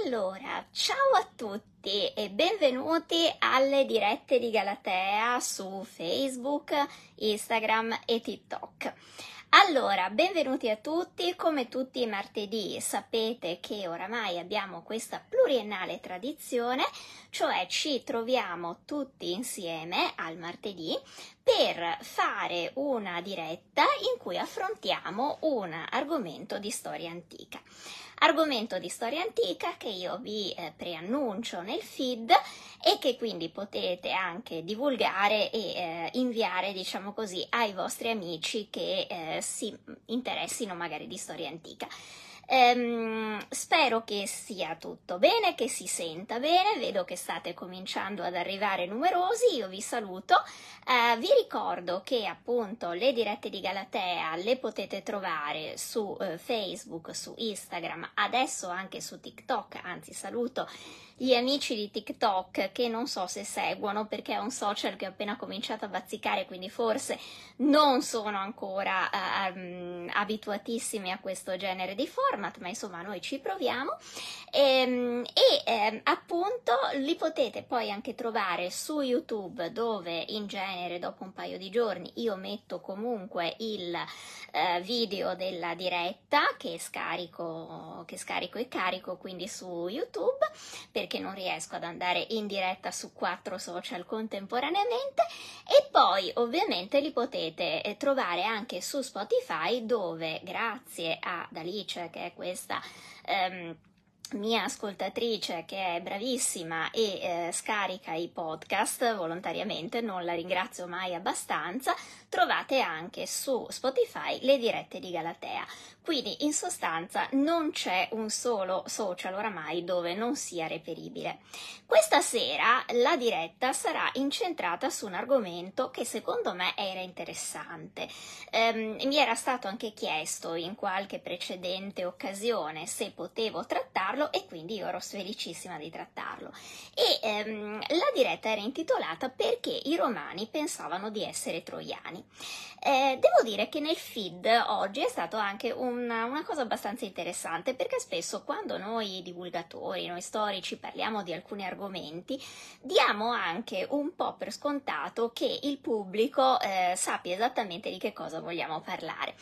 Allora, ciao a tutti e benvenuti alle dirette di Galatea su Facebook, Instagram e TikTok. Allora, benvenuti a tutti, come tutti i martedì sapete che oramai abbiamo questa pluriennale tradizione, cioè ci troviamo tutti insieme al martedì per fare una diretta in cui affrontiamo un argomento di storia antica. Argomento di storia antica che io vi eh, preannuncio nel feed e che quindi potete anche divulgare e eh, inviare, diciamo così, ai vostri amici che eh, si interessino magari di storia antica. Ehm, spero che sia tutto bene, che si senta bene, vedo che state cominciando ad arrivare numerosi, io vi saluto, eh, vi ricordo che appunto le dirette di Galatea le potete trovare su eh, Facebook, su Instagram, adesso anche su TikTok, anzi saluto gli amici di TikTok che non so se seguono perché è un social che ho appena cominciato a bazzicare, quindi forse non sono ancora uh, abituatissimi a questo genere di format, ma insomma noi ci proviamo. E, ehm, e eh, appunto li potete poi anche trovare su YouTube dove in genere dopo un paio di giorni io metto comunque il eh, video della diretta che scarico, che scarico e carico quindi su YouTube perché perché non riesco ad andare in diretta su quattro social contemporaneamente. E poi ovviamente li potete eh, trovare anche su Spotify dove grazie ad Alice che è questa ehm, mia ascoltatrice che è bravissima e eh, scarica i podcast volontariamente, non la ringrazio mai abbastanza, trovate anche su Spotify le dirette di Galatea. Quindi in sostanza non c'è un solo social oramai dove non sia reperibile. Questa sera la diretta sarà incentrata su un argomento che secondo me era interessante. Um, mi era stato anche chiesto in qualche precedente occasione se potevo trattarlo e quindi io ero felicissima di trattarlo. E um, la diretta era intitolata Perché i romani pensavano di essere troiani. Eh, devo dire che nel feed oggi è stato anche una, una, cosa abbastanza interessante perché spesso quando noi divulgatori, noi storici parliamo di alcuni argomenti, diamo anche un po' per scontato che il pubblico eh, sappia esattamente di che cosa vogliamo parlare.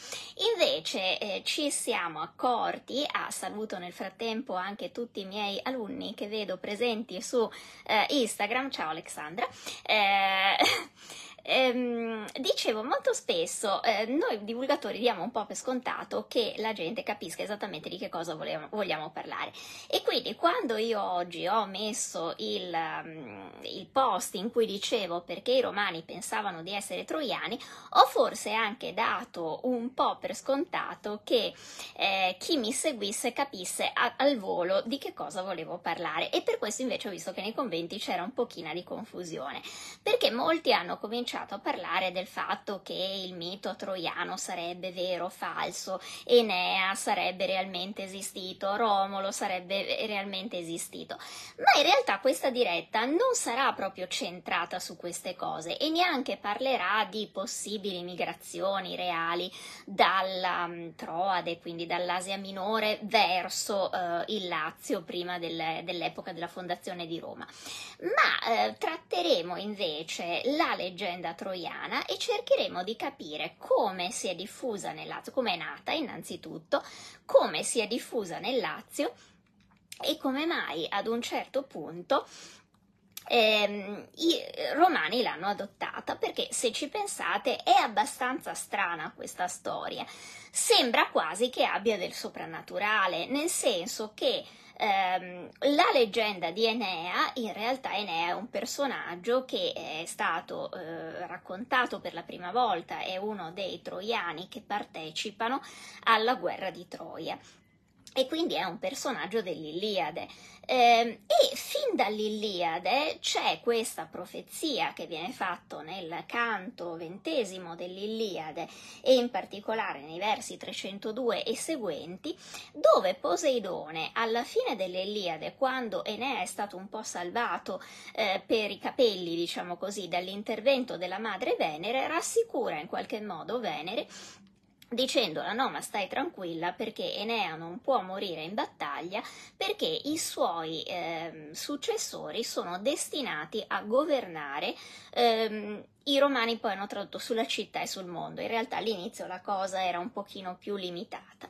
Invece eh, ci siamo accorti, ah, saluto nel frattempo anche tutti i miei alunni che vedo presenti su eh, Instagram, ciao Alexandra. Eh, Ehm, dicevo molto spesso, eh, noi divulgatori diamo un po' per scontato che la gente capisca esattamente di che cosa vogliamo, vogliamo parlare. E quindi quando io oggi ho messo il, um, il, post in cui dicevo perché i romani pensavano di essere troiani, ho forse anche dato un po' per scontato che eh, chi mi seguisse capisse a, al volo di che cosa volevo parlare. E per questo invece ho visto che nei conventi c'era un pochino di confusione, perché molti hanno cominciato cominciato a parlare del fatto che il mito troiano sarebbe vero o falso, Enea sarebbe realmente esistito, Romolo sarebbe realmente esistito. Ma in realtà questa diretta non sarà proprio centrata su queste cose e neanche parlerà di possibili migrazioni reali dalla um, Troade, quindi dall'Asia minore, verso uh, il Lazio prima del, dell'epoca della fondazione di Roma. Ma uh, tratteremo invece la leggenda leggenda troiana e cercheremo di capire come si è diffusa nel Lazio, come è nata innanzitutto, come si è diffusa nel Lazio e come mai ad un certo punto ehm, i romani l'hanno adottata perché se ci pensate è abbastanza strana questa storia. Sembra quasi che abbia del soprannaturale, nel senso che ehm, la leggenda di Enea, in realtà Enea è un personaggio che è stato eh, raccontato per la prima volta, è uno dei troiani che partecipano alla guerra di Troia e quindi è un personaggio dell'Iliade. Eh, e fin dall'Iliade c'è questa profezia che viene fatta nel canto ventesimo dell'Iliade e in particolare nei versi 302 e seguenti, dove Poseidone alla fine dell'Iliade, quando Enea è stato un po' salvato eh, per i capelli, diciamo così, dall'intervento della madre Venere, rassicura in qualche modo Venere dicendola no ma stai tranquilla perché Enea non può morire in battaglia perché i suoi eh, successori sono destinati a governare ehm, i romani poi hanno tradotto sulla città e sul mondo. In realtà all'inizio la cosa era un pochino più limitata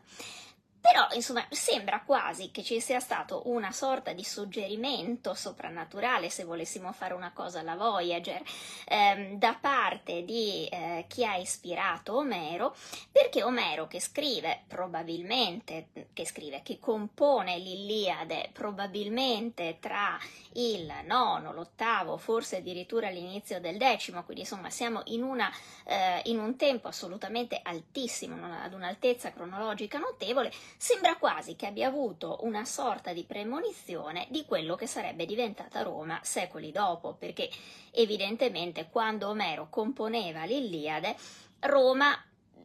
però, insomma, sembra quasi che ci sia stato una sorta di suggerimento soprannaturale, se volessimo fare una cosa alla Voyager, ehm, da parte di eh, chi ha ispirato Omero, perché Omero che scrive probabilmente, che scrive, che compone l'Iliade probabilmente tra il nono, l'ottavo, forse addirittura all'inizio del decimo, quindi insomma siamo in, una, eh, in un tempo assolutamente altissimo, ad un'altezza cronologica notevole, sembra quasi che abbia avuto una sorta di premonizione di quello che sarebbe diventata Roma secoli dopo, perché evidentemente quando Omero componeva l'Iliade, Roma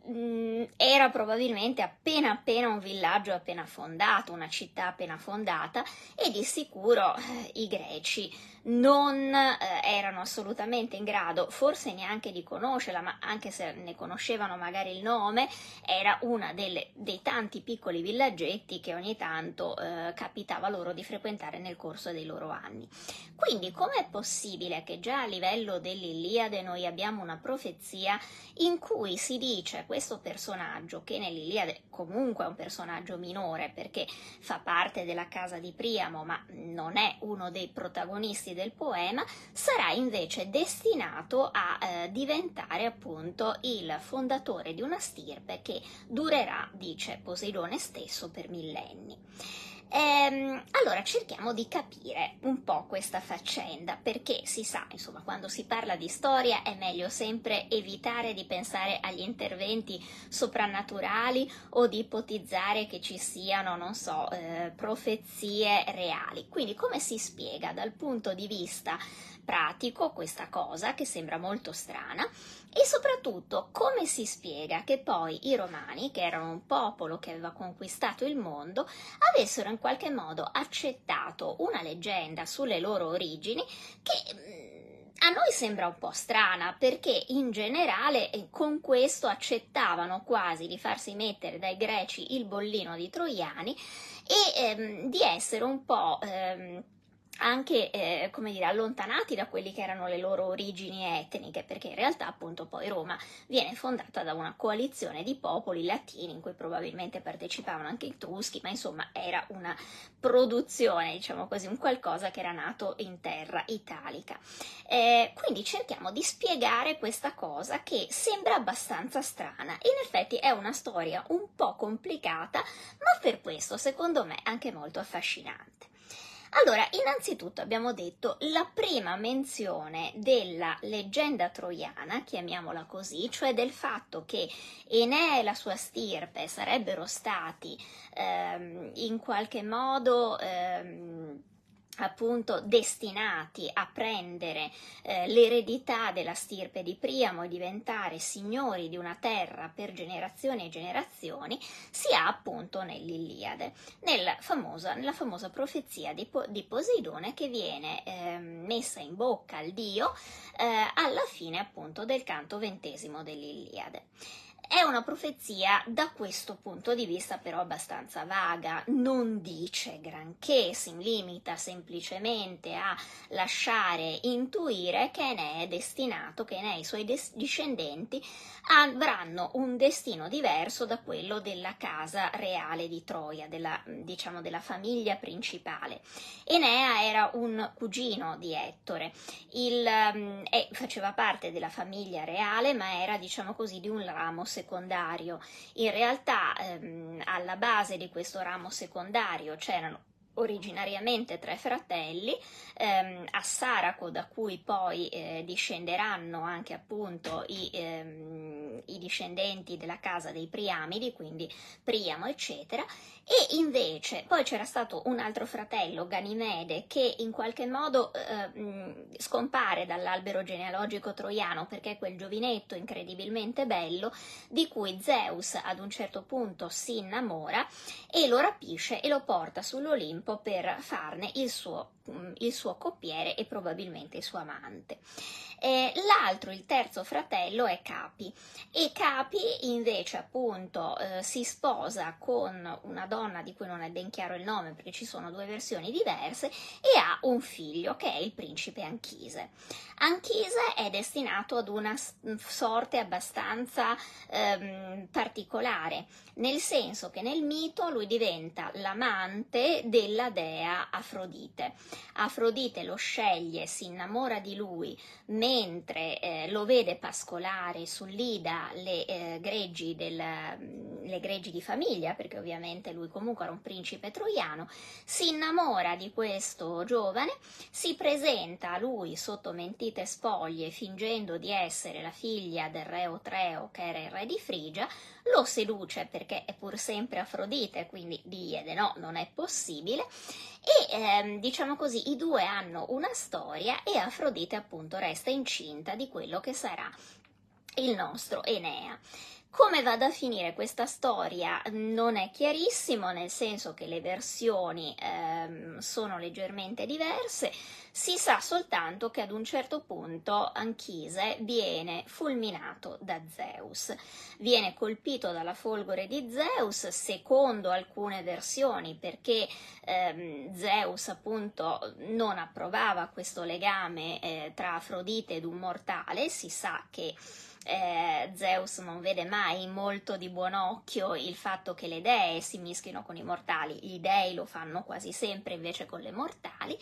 mh, era probabilmente appena appena un villaggio appena fondato, una città appena fondata e di sicuro eh, i greci non eh, erano assolutamente in grado, forse neanche di conoscerla, ma anche se ne conoscevano magari il nome, era delle, dei tanti piccoli villaggetti che ogni tanto eh, capitava loro di frequentare nel corso dei loro anni. Quindi com'è possibile che già a livello dell'Iliade noi abbiamo una profezia in cui si dice questo personaggio, che nell'Iliade comunque è un personaggio minore perché fa parte della casa di Priamo, ma non è uno dei protagonisti del poema, sarà invece destinato a eh, diventare appunto il fondatore di una stirpe che durerà, dice Poseidone stesso, per millenni. Ehm, allora cerchiamo di capire un po' questa faccenda, perché si sa, insomma, quando si parla di storia è meglio sempre evitare di pensare agli interventi soprannaturali o di ipotizzare che ci siano, non so, eh, profezie reali. Quindi come si spiega dal punto di vista pratico questa cosa che sembra molto strana e soprattutto come si spiega che poi i romani, che erano un popolo che aveva conquistato il mondo, avessero in qualche modo accettato una leggenda sulle loro origini che mm, a noi sembra un po' strana perché in generale eh, con questo accettavano quasi di farsi mettere dai greci il bollino di troiani e ehm, di essere un po' ehm, anche eh, come dire, allontanati da quelli che erano le loro origini etniche, perché in realtà appunto poi Roma viene fondata da una coalizione di popoli latini in cui probabilmente partecipavano anche i Etruschi, ma insomma era una produzione, diciamo così, un qualcosa che era nato in terra italica. Eh, quindi cerchiamo di spiegare questa cosa che sembra abbastanza strana. In effetti è una storia un po' complicata, ma per questo secondo me anche molto affascinante. Allora, innanzitutto abbiamo detto la prima menzione della leggenda troiana, chiamiamola così, cioè del fatto che Enea e la sua stirpe sarebbero stati ehm, in qualche modo ehm, appunto destinati a prendere eh, l'eredità della stirpe di Priamo e diventare signori di una terra per generazioni e generazioni, si ha appunto nell'Iliade, nella famosa, nella famosa profezia di, po- di, Poseidone che viene eh, messa in bocca al dio eh, alla fine appunto del canto ventesimo dell'Iliade. È una profezia da questo punto di vista però abbastanza vaga, non dice granché, si limita semplicemente a lasciare intuire che ne è destinato, che ne e i suoi des- discendenti avranno un destino diverso da quello della casa reale di Troia, della, diciamo della famiglia principale. Enea era un cugino di Ettore, il, um, faceva parte della famiglia reale ma era diciamo così di un ramo secondario. In realtà ehm, alla base di questo ramo secondario c'erano originariamente tre fratelli, ehm, a Saraco da cui poi eh, discenderanno anche appunto i, ehm, i, discendenti della casa dei Priamidi, quindi Priamo eccetera, e invece poi c'era stato un altro fratello, Ganimede, che in qualche modo eh, scompare dall'albero genealogico troiano perché è quel giovinetto incredibilmente bello di cui Zeus ad un certo punto si innamora e lo rapisce e lo porta sull'Olimpo per farne il suo il suo coppiere e probabilmente il suo amante. Eh, l'altro, il terzo fratello, è Capi e Capi invece appunto eh, si sposa con una donna di cui non è ben chiaro il nome perché ci sono due versioni diverse e ha un figlio che è il principe Anchise. Anchise è destinato ad una sorte abbastanza ehm, particolare, nel senso che nel mito lui diventa l'amante della dea Afrodite. Afrodite lo sceglie, si innamora di lui, mentre eh, lo vede pascolare sull'Ida le, eh, greggi del, mm, le greggi di famiglia, perché ovviamente lui comunque era un principe troiano, si innamora di questo giovane, si presenta a lui sotto mentite spoglie fingendo di essere la figlia del re Otreo che era il re di Frigia, lo seduce perché è pur sempre Afrodite, quindi diede no, non è possibile, e ehm, diciamo così i due hanno una storia e Afrodite appunto resta incinta di quello che sarà il nostro Enea. Come vada a finire questa storia non è chiarissimo, nel senso che le versioni ehm, sono leggermente diverse. Si sa soltanto che ad un certo punto Anchise viene fulminato da Zeus. Viene colpito dalla folgore di Zeus, secondo alcune versioni, perché ehm, Zeus appunto non approvava questo legame eh, tra Afrodite ed un mortale. Si sa che eh, Zeus non vede mai molto di buon occhio il fatto che le dee si mischino con i mortali, gli dei lo fanno quasi sempre invece con le mortali.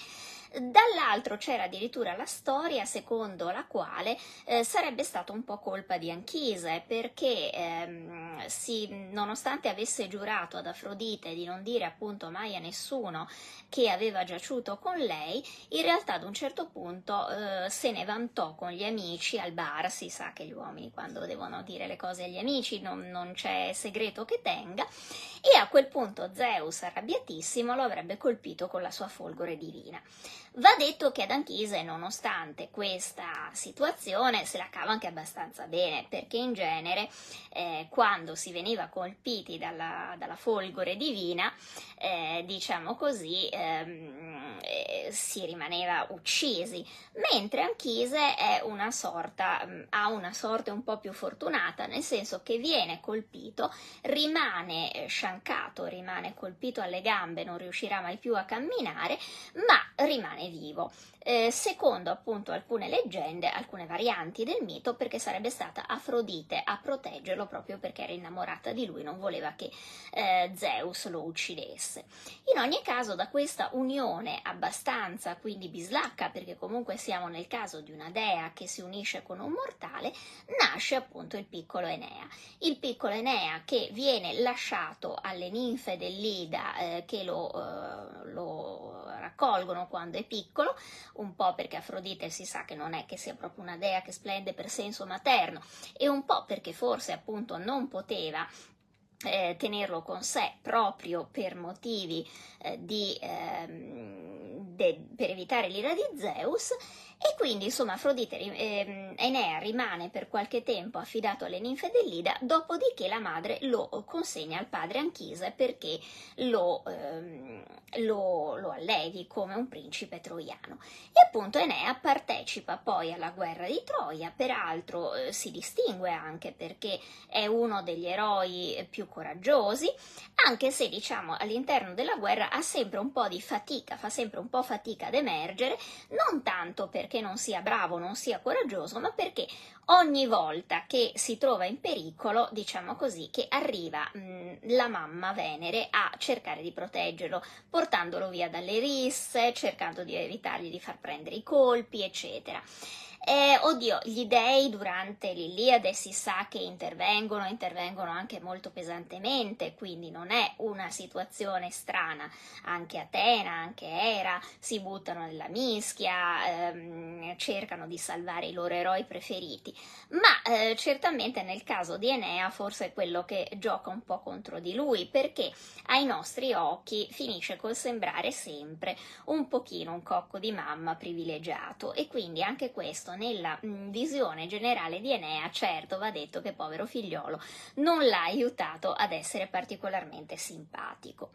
Dall'altro c'era addirittura la storia secondo la quale eh, sarebbe stato un po' colpa di Anchise perché ehm, si, nonostante avesse giurato ad Afrodite di non dire appunto mai a nessuno che aveva giaciuto con lei, in realtà ad un certo punto eh, se ne vantò con gli amici al bar, si sa che gli uomini quando devono dire le cose agli amici non, non c'è segreto che tenga, e a quel punto Zeus, arrabbiatissimo, lo avrebbe colpito con la sua folgore divina. Va detto che ad Anchise, nonostante questa situazione, se la cava anche abbastanza bene, perché in genere eh, quando si veniva colpiti dalla, dalla folgore divina, eh, diciamo così, ehm, eh, si rimaneva uccisi, mentre Anchise una sorta, mm, ha una sorte un po' più fortunata, nel senso che viene colpito, rimane eh, sciancato, rimane colpito alle gambe, non riuscirà mai più a camminare, ma rimane rimane vivo, eh, secondo appunto alcune leggende, alcune varianti del mito, perché sarebbe stata Afrodite a proteggerlo proprio perché era innamorata di lui, non voleva che eh, Zeus lo uccidesse. In ogni caso, da questa unione abbastanza quindi bislacca, perché comunque siamo nel caso di una dea che si unisce con un mortale, nasce appunto il piccolo Enea. Il piccolo Enea che viene lasciato alle ninfe dell'Ida eh, che lo, eh, lo raccolgono quando è piccolo, un po' perché Afrodite si sa che non è che sia proprio una dea che splende per senso materno e un po' perché forse appunto non poteva eh, tenerlo con sé proprio per motivi eh, di, eh, de, per evitare l'ira di Zeus e quindi, insomma, Afrodite, eh, Enea rimane per qualche tempo affidato alle ninfe dell'Ida, dopodiché la madre lo consegna al padre Anchise perché lo, ehm, lo, lo allevi come un principe troiano. E appunto Enea partecipa poi alla guerra di Troia, peraltro eh, si distingue anche perché è uno degli eroi più coraggiosi, anche se diciamo all'interno della guerra ha sempre un po' di fatica, fa sempre un po' fatica ad emergere, non tanto perché perché non sia bravo, non sia coraggioso, ma perché ogni volta che si trova in pericolo, diciamo così, che arriva mh, la mamma Venere a cercare di proteggerlo, portandolo via dalle risse, cercando di evitargli di far prendere i colpi, eccetera. Eh, oddio, gli dei durante l'Iliade si sa che intervengono, intervengono anche molto pesantemente, quindi non è una situazione strana. Anche Atena, anche Era si buttano nella mischia, ehm, cercano di salvare i loro eroi preferiti. Ma eh, certamente nel caso di Enea forse è quello che gioca un po' contro di lui, perché ai nostri occhi finisce col sembrare sempre un pochino un cocco di mamma privilegiato e quindi anche questo nella mh, visione generale di Enea, certo va detto che povero figliolo non l'ha aiutato ad essere particolarmente simpatico.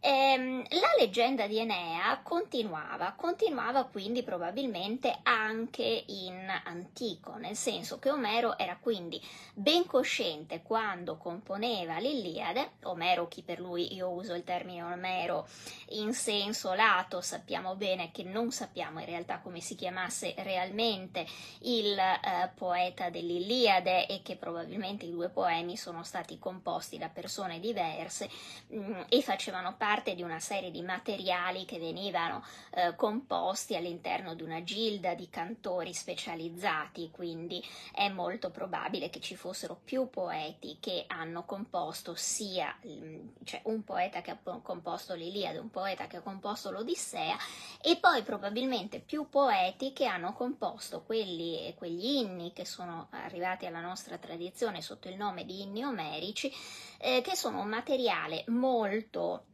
Ehm, la leggenda di Enea continuava, continuava quindi probabilmente anche in antico, nel senso che Omero era quindi ben cosciente quando componeva l'Iliade, Omero chi per lui, io uso il termine Omero in senso lato, sappiamo bene che non sappiamo in realtà come si chiamasse realmente il eh, poeta dell'Iliade e che probabilmente i due poemi sono stati composti da persone diverse mh, mm, e facevano parte parte di una serie di materiali che venivano eh, composti all'interno di una gilda di cantori specializzati, quindi è molto probabile che ci fossero più poeti che hanno composto sia mm, cioè un poeta che ha composto l'Iliade, un poeta che ha composto l'Odissea e poi probabilmente più poeti che hanno composto quelli, quegli inni che sono arrivati alla nostra tradizione sotto il nome di inni omerici, eh, che sono un materiale molto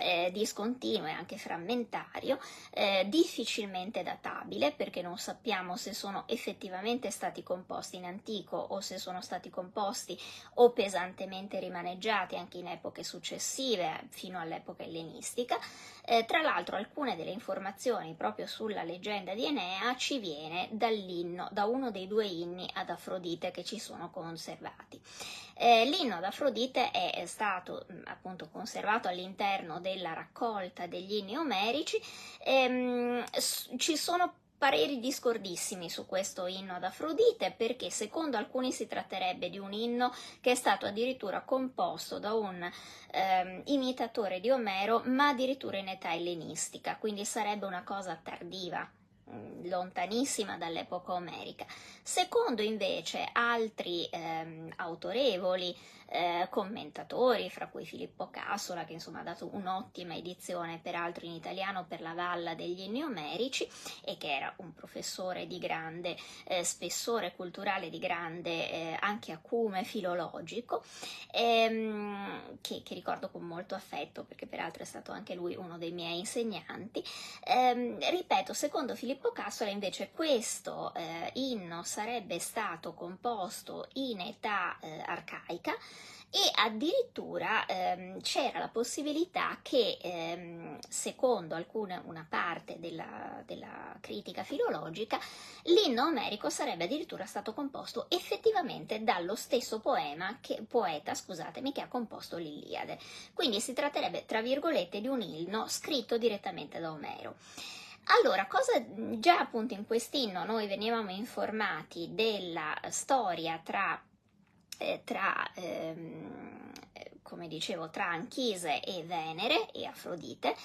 eh, discontinuo e anche frammentario, eh, difficilmente databile perché non sappiamo se sono effettivamente stati composti in antico o se sono stati composti o pesantemente rimaneggiati anche in epoche successive fino all'epoca ellenistica. Eh, tra l'altro alcune delle informazioni proprio sulla leggenda di Enea ci viene dall'inno, da uno dei due inni ad Afrodite che ci sono conservati. Eh, l'inno ad Afrodite è stato appunto conservato all'interno della raccolta degli inni omerici. Ehm, ci sono pareri discordissimi su questo inno ad Afrodite perché secondo alcuni si tratterebbe di un inno che è stato addirittura composto da un ehm, imitatore di Omero ma addirittura in età ellenistica, quindi sarebbe una cosa tardiva Mm, lontanissima dall'epoca omerica. Secondo invece altri ehm, autorevoli eh, commentatori, fra cui Filippo Cassola, che insomma ha dato un'ottima edizione peraltro in italiano per la Valla degli Inni Omerici e che era un professore di grande eh, spessore culturale, di grande eh, anche acume filologico, ehm, che, che, ricordo con molto affetto perché peraltro è stato anche lui uno dei miei insegnanti. Ehm, ripeto, secondo Filippo Filippo Cassola invece questo eh, inno sarebbe stato composto in età eh, arcaica e addirittura ehm, c'era la possibilità che, ehm, secondo alcune, una parte della, della, critica filologica, l'inno omerico sarebbe addirittura stato composto effettivamente dallo stesso che, poeta che ha composto l'Iliade. Quindi si tratterebbe, tra virgolette, di un inno scritto direttamente da Omero. Allora, cosa già appunto in quest'inno noi venivamo informati della storia tra, eh, tra ehm, come dicevo, tra Anchise e Venere e Afrodite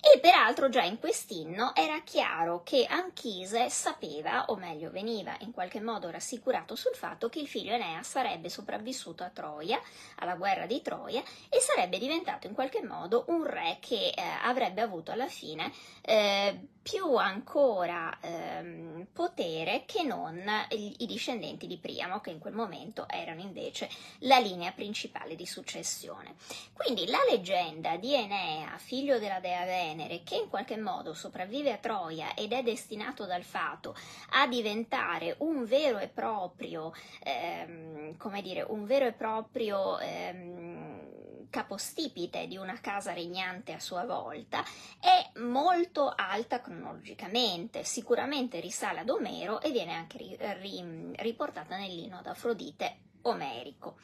e peraltro già in quest'inno era chiaro che Anchise sapeva, o meglio veniva in qualche modo rassicurato sul fatto che il figlio Enea sarebbe sopravvissuto a Troia, alla guerra di Troia, e sarebbe diventato in qualche modo un re che eh, avrebbe avuto alla fine eh, più ancora ehm, potere che non i discendenti di Priamo, che in quel momento erano invece la linea principale di successione. Quindi la leggenda di Enea, figlio della dea Venere, che in qualche modo sopravvive a Troia ed è destinato dal fato a diventare un vero e proprio, ehm, come dire, un vero e proprio ehm, capostipite di una casa regnante a sua volta, è molto alta cronologicamente, sicuramente risale ad Omero e viene anche ri, ri, riportata nell'inno ad Afrodite omerico.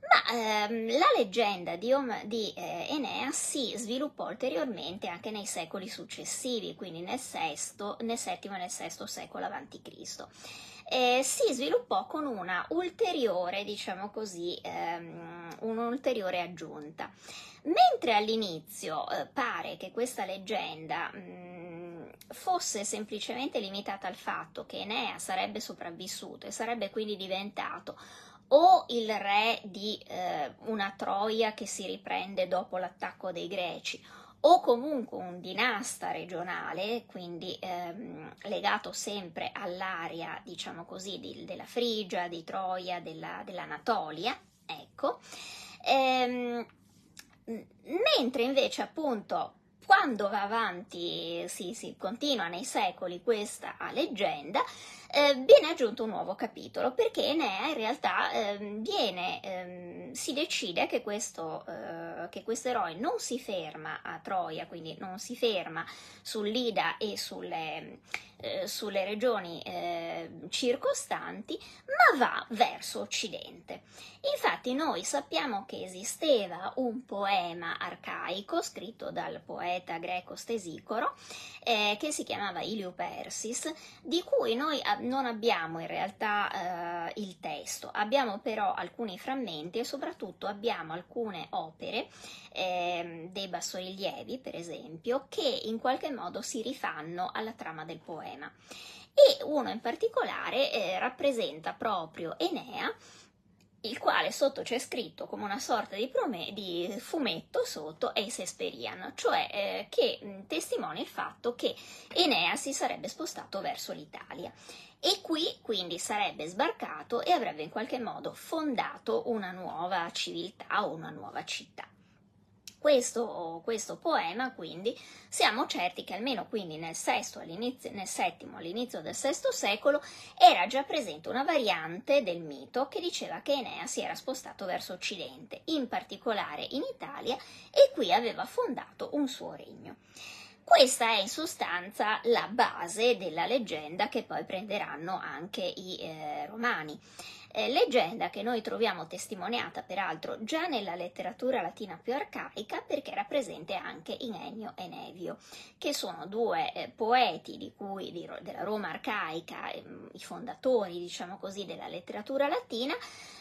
Ma ehm, la leggenda di, Om- di eh, Enea si sviluppò ulteriormente anche nei secoli successivi, quindi nel, VII e nel VI secolo a.C eh, si sviluppò con una ulteriore, diciamo così, ehm, un'ulteriore aggiunta. Mentre all'inizio eh, pare che questa leggenda mh, mm, fosse semplicemente limitata al fatto che Enea sarebbe sopravvissuto e sarebbe quindi diventato o il re di eh, una Troia che si riprende dopo l'attacco dei Greci, o comunque un dinasta regionale, quindi ehm, legato sempre all'area, diciamo così, di, della Frigia, di Troia, della, dell'Anatolia, ecco. Ehm, mentre invece appunto quando va avanti, si, si continua nei secoli questa leggenda, eh, viene aggiunto un nuovo capitolo perché Enea in realtà eh, viene, eh, si decide che questo, eh, che questo eroe non si ferma a Troia, quindi non si ferma sull'Ida e sulle, eh, sulle regioni eh, circostanti, ma va verso occidente. Infatti noi sappiamo che esisteva un poema arcaico scritto dal poeta greco Stesicoro eh, che si chiamava Iliopersis, di cui noi non abbiamo in realtà eh, il testo, abbiamo però alcuni frammenti e soprattutto abbiamo alcune opere eh, dei bassorilievi, per esempio, che in qualche modo si rifanno alla trama del poema. E uno in particolare eh, rappresenta proprio Enea il quale sotto c'è scritto come una sorta di, prome- di fumetto sotto Ace Esperian, cioè eh, che mh, testimonia il fatto che Enea si sarebbe spostato verso l'Italia e qui quindi sarebbe sbarcato e avrebbe in qualche modo fondato una nuova civiltà o una nuova città. Questo, questo, poema, quindi, siamo certi che almeno nel, nel settimo, all'inizio del VI secolo, era già presente una variante del mito che diceva che Enea si era spostato verso occidente, in particolare in Italia, e qui aveva fondato un suo regno. Questa è in sostanza la base della leggenda che poi prenderanno anche i eh, romani eh, leggenda che noi troviamo testimoniata peraltro già nella letteratura latina più arcaica perché era presente anche in Ennio e Nevio, che sono due eh, poeti di cui, di, della Roma arcaica, eh, i fondatori diciamo così della letteratura latina,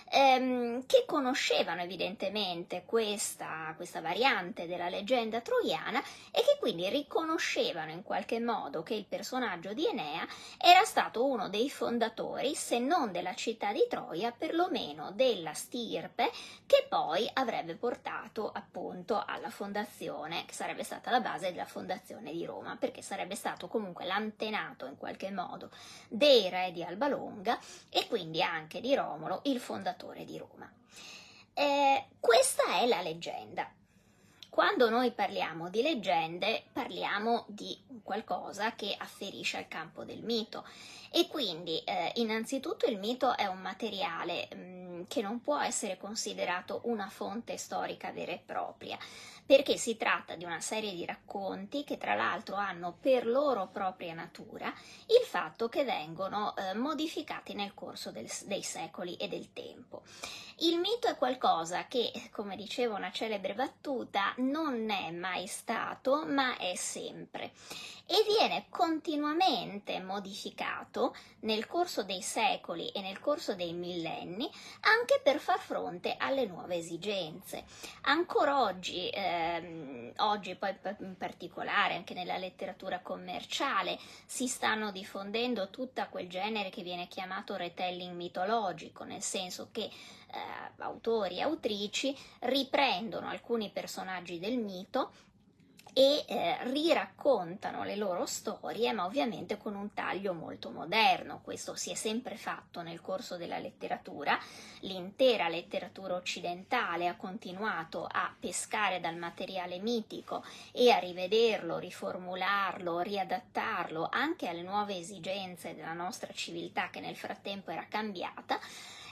ehm, che conoscevano evidentemente questa, questa variante della leggenda troiana e che quindi riconoscevano in qualche modo che il personaggio di Enea era stato uno dei fondatori, se non della città di Troia, perlomeno della stirpe che poi avrebbe portato appunto alla fondazione, che sarebbe stata la base della fondazione di Roma, perché sarebbe stato comunque l'antenato in qualche modo dei re di Alba Longa e quindi anche di Romolo, il fondatore fondatore di Roma. Eh, questa è la leggenda. Quando noi parliamo di leggende parliamo di qualcosa che afferisce al campo del mito e quindi eh, innanzitutto il mito è un materiale mh, mm, che non può essere considerato una fonte storica vera e propria perché si tratta di una serie di racconti che tra l'altro hanno per loro propria natura il fatto che vengono eh, modificati nel corso del, dei secoli e del tempo. Il mito è qualcosa che, come diceva una celebre battuta, non è mai stato, ma è sempre e viene continuamente modificato nel corso dei secoli e nel corso dei millenni anche per far fronte alle nuove esigenze. Ancora oggi, ehm, oggi poi in particolare anche nella letteratura commerciale, si stanno diffondendo tutto quel genere che viene chiamato retelling mitologico, nel senso che eh, autori e autrici riprendono alcuni personaggi del mito e eh, riraccontano le loro storie, ma ovviamente con un taglio molto moderno. Questo si è sempre fatto nel corso della letteratura. L'intera letteratura occidentale ha continuato a pescare dal materiale mitico e a rivederlo, riformularlo, riadattarlo anche alle nuove esigenze della nostra civiltà che nel frattempo era cambiata.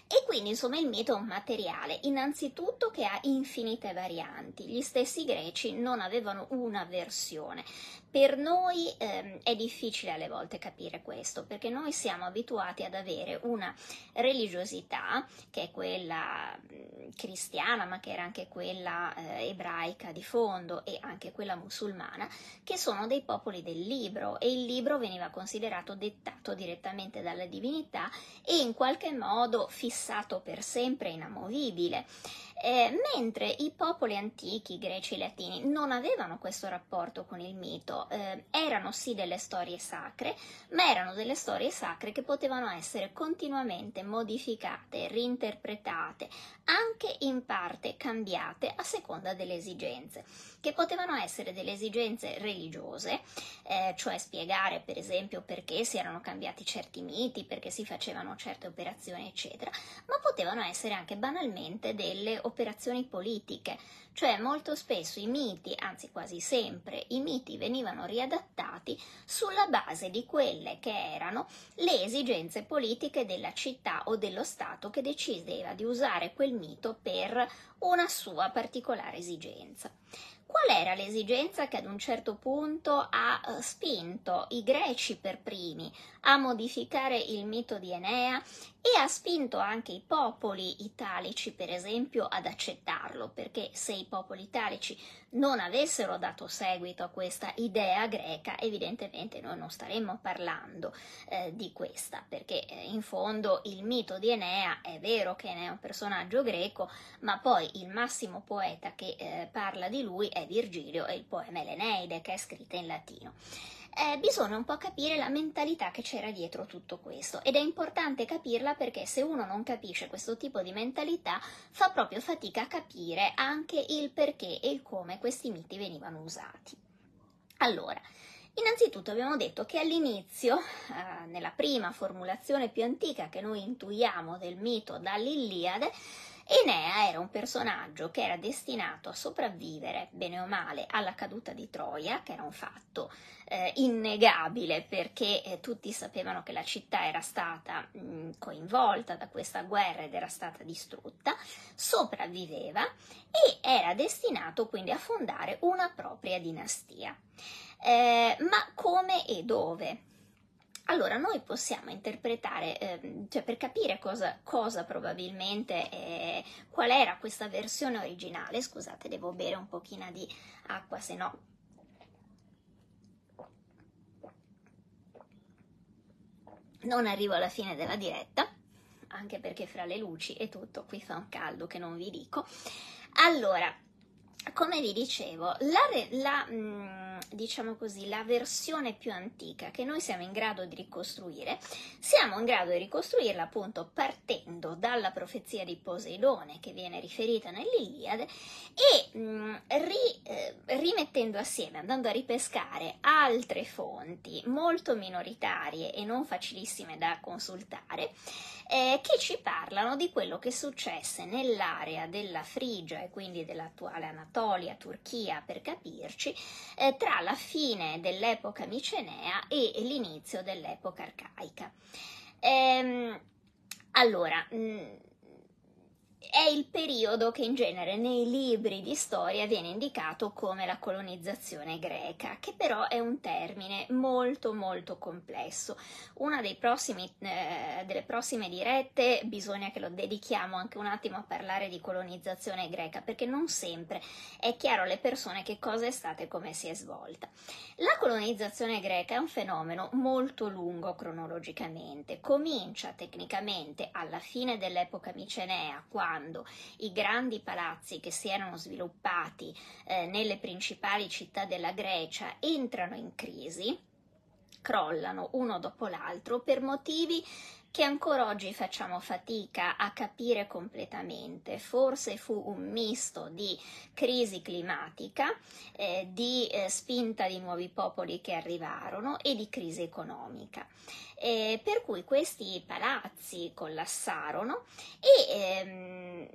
E quindi insomma il mito è un materiale innanzitutto che ha infinite varianti. Gli stessi greci non avevano una versione. Per noi ehm, è difficile alle volte capire questo perché noi siamo abituati ad avere una religiosità che è quella mh, cristiana ma che era anche quella eh, ebraica di fondo e anche quella musulmana che sono dei popoli del libro e il libro veniva considerato dettato direttamente dalla divinità e in qualche modo fissato per sempre inamovibile. Eh, mentre i popoli antichi, greci e latini, non avevano questo rapporto con il mito, eh, erano sì delle storie sacre, ma erano delle storie sacre che potevano essere continuamente modificate, reinterpretate, anche in parte cambiate a seconda delle esigenze, che potevano essere delle esigenze religiose, eh, cioè spiegare per esempio perché si erano cambiati certi miti, perché si facevano certe operazioni, eccetera, ma potevano essere anche banalmente delle operazioni politiche, cioè molto spesso i miti, anzi quasi sempre, i miti venivano riadattati sulla base di quelle che erano le esigenze politiche della città o dello Stato che decideva di usare quel mito per una sua particolare esigenza. Qual era l'esigenza che ad un certo punto ha eh, spinto i greci per primi a modificare il mito di Enea e ha spinto anche i popoli italici, per esempio, ad accettarlo, perché se i popoli italici non avessero dato seguito a questa idea greca, evidentemente noi non staremmo parlando eh, di questa, perché eh, in fondo il mito di Enea è vero che Enea è un personaggio greco, ma poi il massimo poeta che eh, parla di lui è Virgilio e il poema Eleneide che è scritto in latino eh, bisogna un po' capire la mentalità che c'era dietro tutto questo ed è importante capirla perché se uno non capisce questo tipo di mentalità fa proprio fatica a capire anche il perché e il come questi miti venivano usati. Allora, Innanzitutto abbiamo detto che all'inizio, eh, nella prima formulazione più antica che noi intuiamo del mito dall'Iliade, Enea era un personaggio che era destinato a sopravvivere, bene o male, alla caduta di Troia, che era un fatto eh, innegabile perché eh, tutti sapevano che la città era stata mh, mm, coinvolta da questa guerra ed era stata distrutta, sopravviveva e era destinato quindi a fondare una propria dinastia. Eh, ma come e dove? Allora, noi possiamo interpretare, eh, cioè per capire cosa, cosa probabilmente, eh, qual era questa versione originale, scusate, devo bere un pochino di acqua, se no non arrivo alla fine della diretta, anche perché fra le luci e tutto qui fa un caldo che non vi dico. Allora, come vi dicevo, la, la, mm, diciamo così, la versione più antica che noi siamo in grado di ricostruire, siamo in grado di ricostruirla appunto partendo dalla profezia di Poseidone che viene riferita nell'Iliade e mm, ri, eh, rimettendo assieme, andando a ripescare altre fonti molto minoritarie e non facilissime da consultare, eh, che ci parlano di quello che successe nell'area della Frigia e quindi dell'attuale Anatolia, Turchia per capirci, eh, tra la fine dell'epoca micenea e l'inizio dell'epoca arcaica. Ehm, allora, mh, mm, è il periodo che in genere nei libri di storia viene indicato come la colonizzazione greca, che però è un termine molto molto complesso. Una prossimi, eh, delle prossime dirette bisogna che lo dedichiamo anche un attimo a parlare di colonizzazione greca, perché non sempre è chiaro alle persone che cosa è stata e come si è svolta. La colonizzazione greca è un fenomeno molto lungo cronologicamente, comincia tecnicamente alla fine dell'epoca micenea, quando quando i grandi palazzi che si erano sviluppati eh, nelle principali città della Grecia entrano in crisi, crollano uno dopo l'altro per motivi che ancora oggi facciamo fatica a capire completamente. Forse fu un misto di crisi climatica, eh, di eh, spinta di nuovi popoli che arrivarono e di crisi economica. Eh, per cui questi palazzi collassarono e ehm,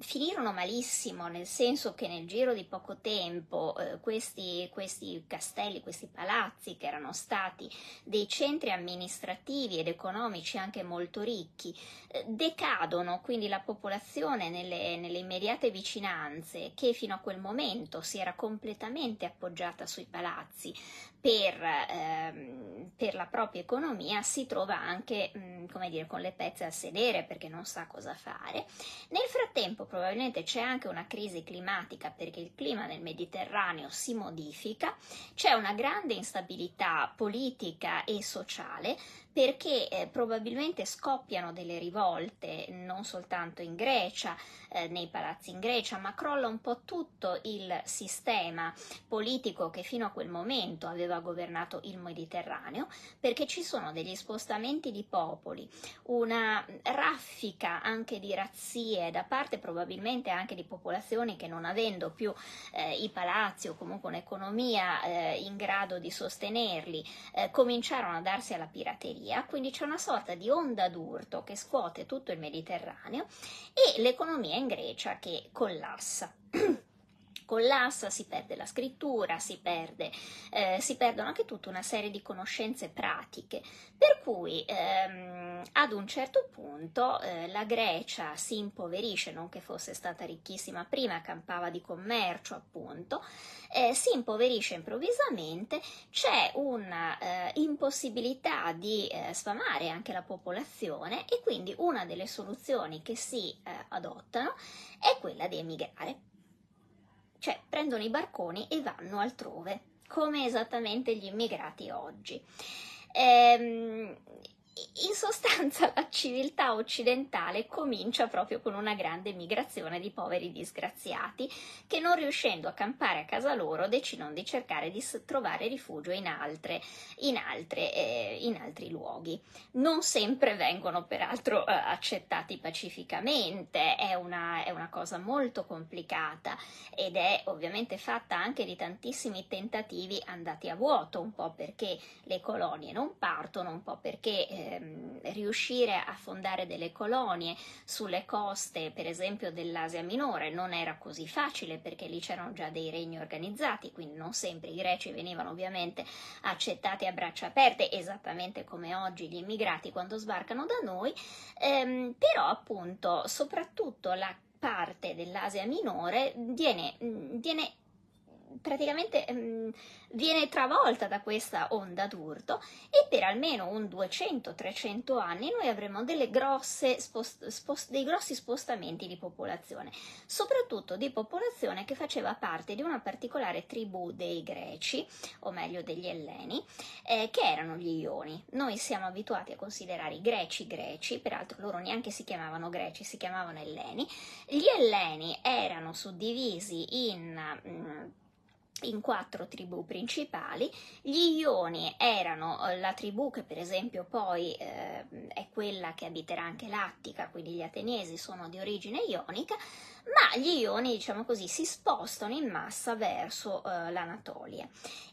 finirono malissimo, nel senso che nel giro di poco tempo eh, questi, questi, castelli, questi palazzi che erano stati dei centri amministrativi ed economici anche molto ricchi, eh, decadono, quindi la popolazione nelle, nelle, immediate vicinanze che fino a quel momento si era completamente appoggiata sui palazzi per, ehm, per la propria economia si trova anche, mh, mm, come dire, con le pezze a sedere perché non sa cosa fare. Nel frattempo probabilmente c'è anche una crisi climatica perché il clima nel Mediterraneo si modifica, c'è una grande instabilità politica e sociale perché eh, probabilmente scoppiano delle rivolte non soltanto in Grecia, eh, nei palazzi in Grecia, ma crolla un po' tutto il sistema politico che fino a quel momento aveva governato il Mediterraneo, perché ci sono degli spostamenti di popoli, una raffica anche di razzie da parte probabilmente anche di popolazioni che non avendo più eh, i palazzi o comunque un'economia eh, in grado di sostenerli, eh, cominciarono a darsi alla pirateria via, quindi c'è una sorta di onda d'urto che scuote tutto il Mediterraneo e l'economia in Grecia che collassa. collassa, si perde la scrittura, si, perde, eh, si perdono anche tutta una serie di conoscenze pratiche, per cui ehm, ad un certo punto eh, la Grecia si impoverisce, non che fosse stata ricchissima prima, campava di commercio appunto, eh, si impoverisce improvvisamente, c'è una eh, impossibilità di eh, sfamare anche la popolazione e quindi una delle soluzioni che si eh, adottano è quella di emigrare cioè prendono i barconi e vanno altrove, come esattamente gli immigrati oggi. Ehm, in sostanza la civiltà occidentale comincia proprio con una grande migrazione di poveri disgraziati che non riuscendo a campare a casa loro decidono di cercare di trovare rifugio in, altre, in, altre, eh, in altri luoghi. Non sempre vengono peraltro eh, accettati pacificamente, è una, è una cosa molto complicata ed è ovviamente fatta anche di tantissimi tentativi andati a vuoto, un po' perché le colonie non partono, un po' perché eh, ehm, riuscire a fondare delle colonie sulle coste, per esempio dell'Asia minore, non era così facile perché lì c'erano già dei regni organizzati, quindi non sempre i greci venivano ovviamente accettati a braccia aperte, esattamente come oggi gli immigrati quando sbarcano da noi, ehm, però appunto soprattutto la parte dell'Asia minore viene, viene praticamente um, viene travolta da questa onda d'urto e per almeno un 200-300 anni noi avremo spost- spost- dei grossi spostamenti di popolazione, soprattutto di popolazione che faceva parte di una particolare tribù dei greci, o meglio degli elleni, eh, che erano gli ioni. Noi siamo abituati a considerare i greci greci, peraltro loro neanche si chiamavano greci, si chiamavano elleni. Gli elleni erano suddivisi in... Mm, in quattro tribù principali. Gli Ioni erano eh, la tribù che per esempio poi eh, è quella che abiterà anche l'Attica, quindi gli Ateniesi sono di origine ionica, ma gli ioni, diciamo così, si spostano in massa verso uh, l'Anatolia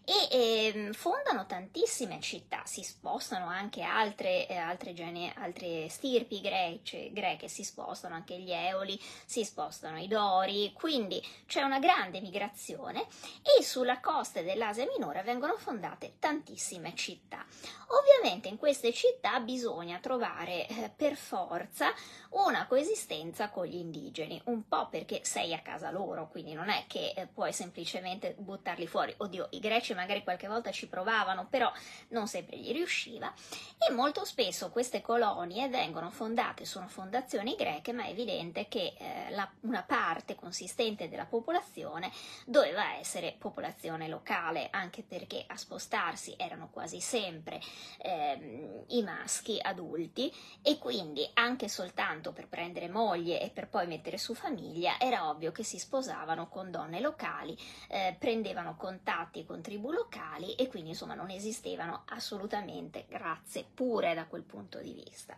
e eh, fondano tantissime città, si spostano anche altre, eh, altre, gene, altre stirpi grece, greche, si spostano anche gli Eoli, si spostano i Dori, quindi c'è una grande migrazione e sulla costa dell'Asia minore vengono fondate tantissime città. Ovviamente in queste città bisogna trovare eh, per forza una coesistenza con gli indigeni, un po' perché sei a casa loro, quindi non è che eh, puoi semplicemente buttarli fuori. Oddio, i greci magari qualche volta ci provavano, però non sempre gli riusciva. E molto spesso queste colonie vengono fondate, sono fondazioni greche, ma è evidente che eh, la, una parte consistente della popolazione doveva essere popolazione locale, anche perché a spostarsi erano quasi sempre eh, i maschi adulti e quindi anche soltanto per prendere moglie e per poi mettere su famiglia era ovvio che si sposavano con donne locali, eh, prendevano contatti con tribù locali e quindi insomma non esistevano assolutamente razze pure da quel punto di vista.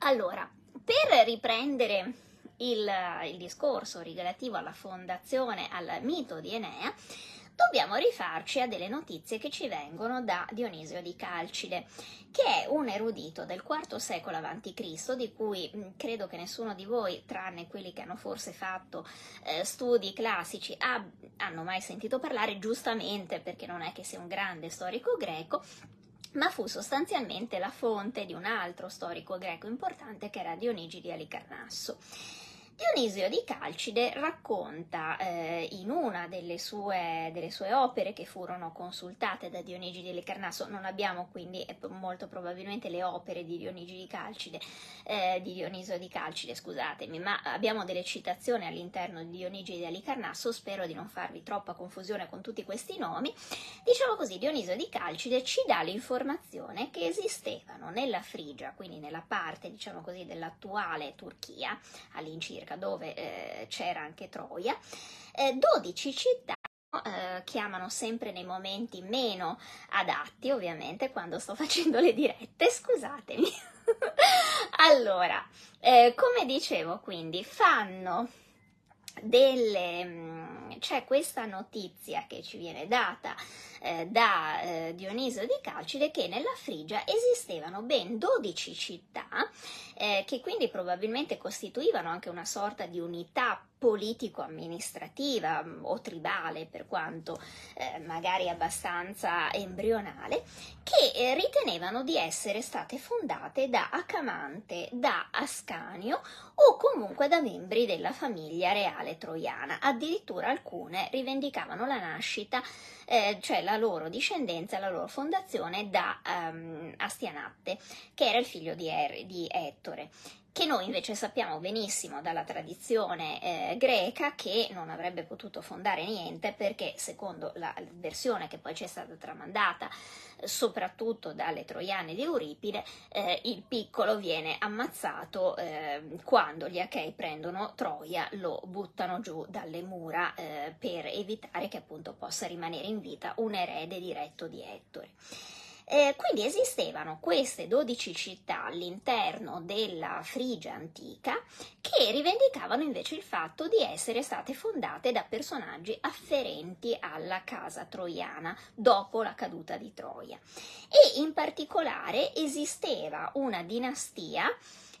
Allora, per riprendere il, il discorso relativo alla fondazione, al mito di Enea, dobbiamo rifarci a delle notizie che ci vengono da Dionisio di Calcide, che è un erudito del IV secolo a.C., di cui mh, credo che nessuno di voi, tranne quelli che hanno forse fatto eh, studi classici, ab- hanno mai sentito parlare, giustamente perché non è che sia un grande storico greco, ma fu sostanzialmente la fonte di un altro storico greco importante che era Dionigi di Alicarnasso. Dionisio di Calcide racconta eh, in una delle sue, delle sue, opere che furono consultate da Dionigi di Alicarnasso, non abbiamo quindi molto probabilmente le opere di Dionigi di Calcide, eh, di Dionisio di Calcide, scusatemi, ma abbiamo delle citazioni all'interno di Dionigi di Alicarnasso, spero di non farvi troppa confusione con tutti questi nomi. Diciamo così, Dionisio di Calcide ci dà l'informazione che esistevano nella Frigia, quindi nella parte, diciamo così, dell'attuale Turchia, all'incirca Greca, dove eh, c'era anche Troia, eh, 12 città eh, chiamano sempre nei momenti meno adatti, ovviamente, quando sto facendo le dirette, scusatemi. allora, eh, come dicevo, quindi fanno delle, mm, c'è questa notizia che ci viene data eh, da eh, Dioniso di Calcide che nella Frigia esistevano ben 12 città eh, che quindi probabilmente costituivano anche una sorta di unità politico-amministrativa mm, o tribale, per quanto eh, magari abbastanza embrionale, che eh, ritenevano di essere state fondate da Acamante, da Ascanio o comunque da membri della famiglia reale troiana. Addirittura alcune rivendicavano la nascita, eh, cioè la loro discendenza, la loro fondazione da um, Astianatte, che era il figlio di, er- di Ettore che noi invece sappiamo benissimo dalla tradizione eh, greca che non avrebbe potuto fondare niente perché secondo la versione che poi ci è stata tramandata soprattutto dalle troiane di Euripide, eh, il piccolo viene ammazzato eh, quando gli Achei prendono Troia, lo buttano giù dalle mura eh, per evitare che appunto possa rimanere in vita un erede diretto di Ettore. Eh, quindi esistevano queste 12 città all'interno della Frigia antica che rivendicavano invece il fatto di essere state fondate da personaggi afferenti alla casa troiana dopo la caduta di Troia. E in particolare esisteva una dinastia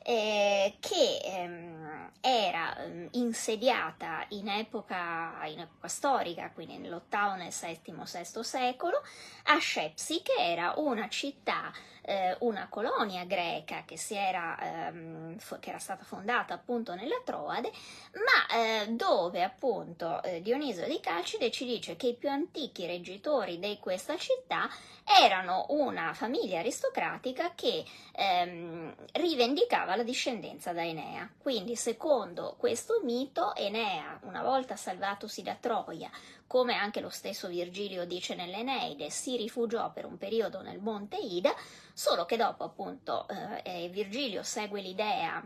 eh, che ehm, era ehm, insediata in epoca, in epoca, storica, quindi nell'ottavo, nel settimo, sesto secolo, a Shepsi, che era una città eh, una colonia greca che, era, ehm, che, era, stata fondata appunto nella Troade, ma eh, dove appunto eh, Dioniso di Calcide ci dice che i più antichi reggitori di questa città erano una famiglia aristocratica che ehm, rivendicava la discendenza da Enea. Quindi, secondo questo mito, Enea, una volta salvatosi da Troia, come anche lo stesso Virgilio dice nell'Eneide, si rifugiò per un periodo nel monte Ida, solo che dopo appunto eh, Virgilio segue l'idea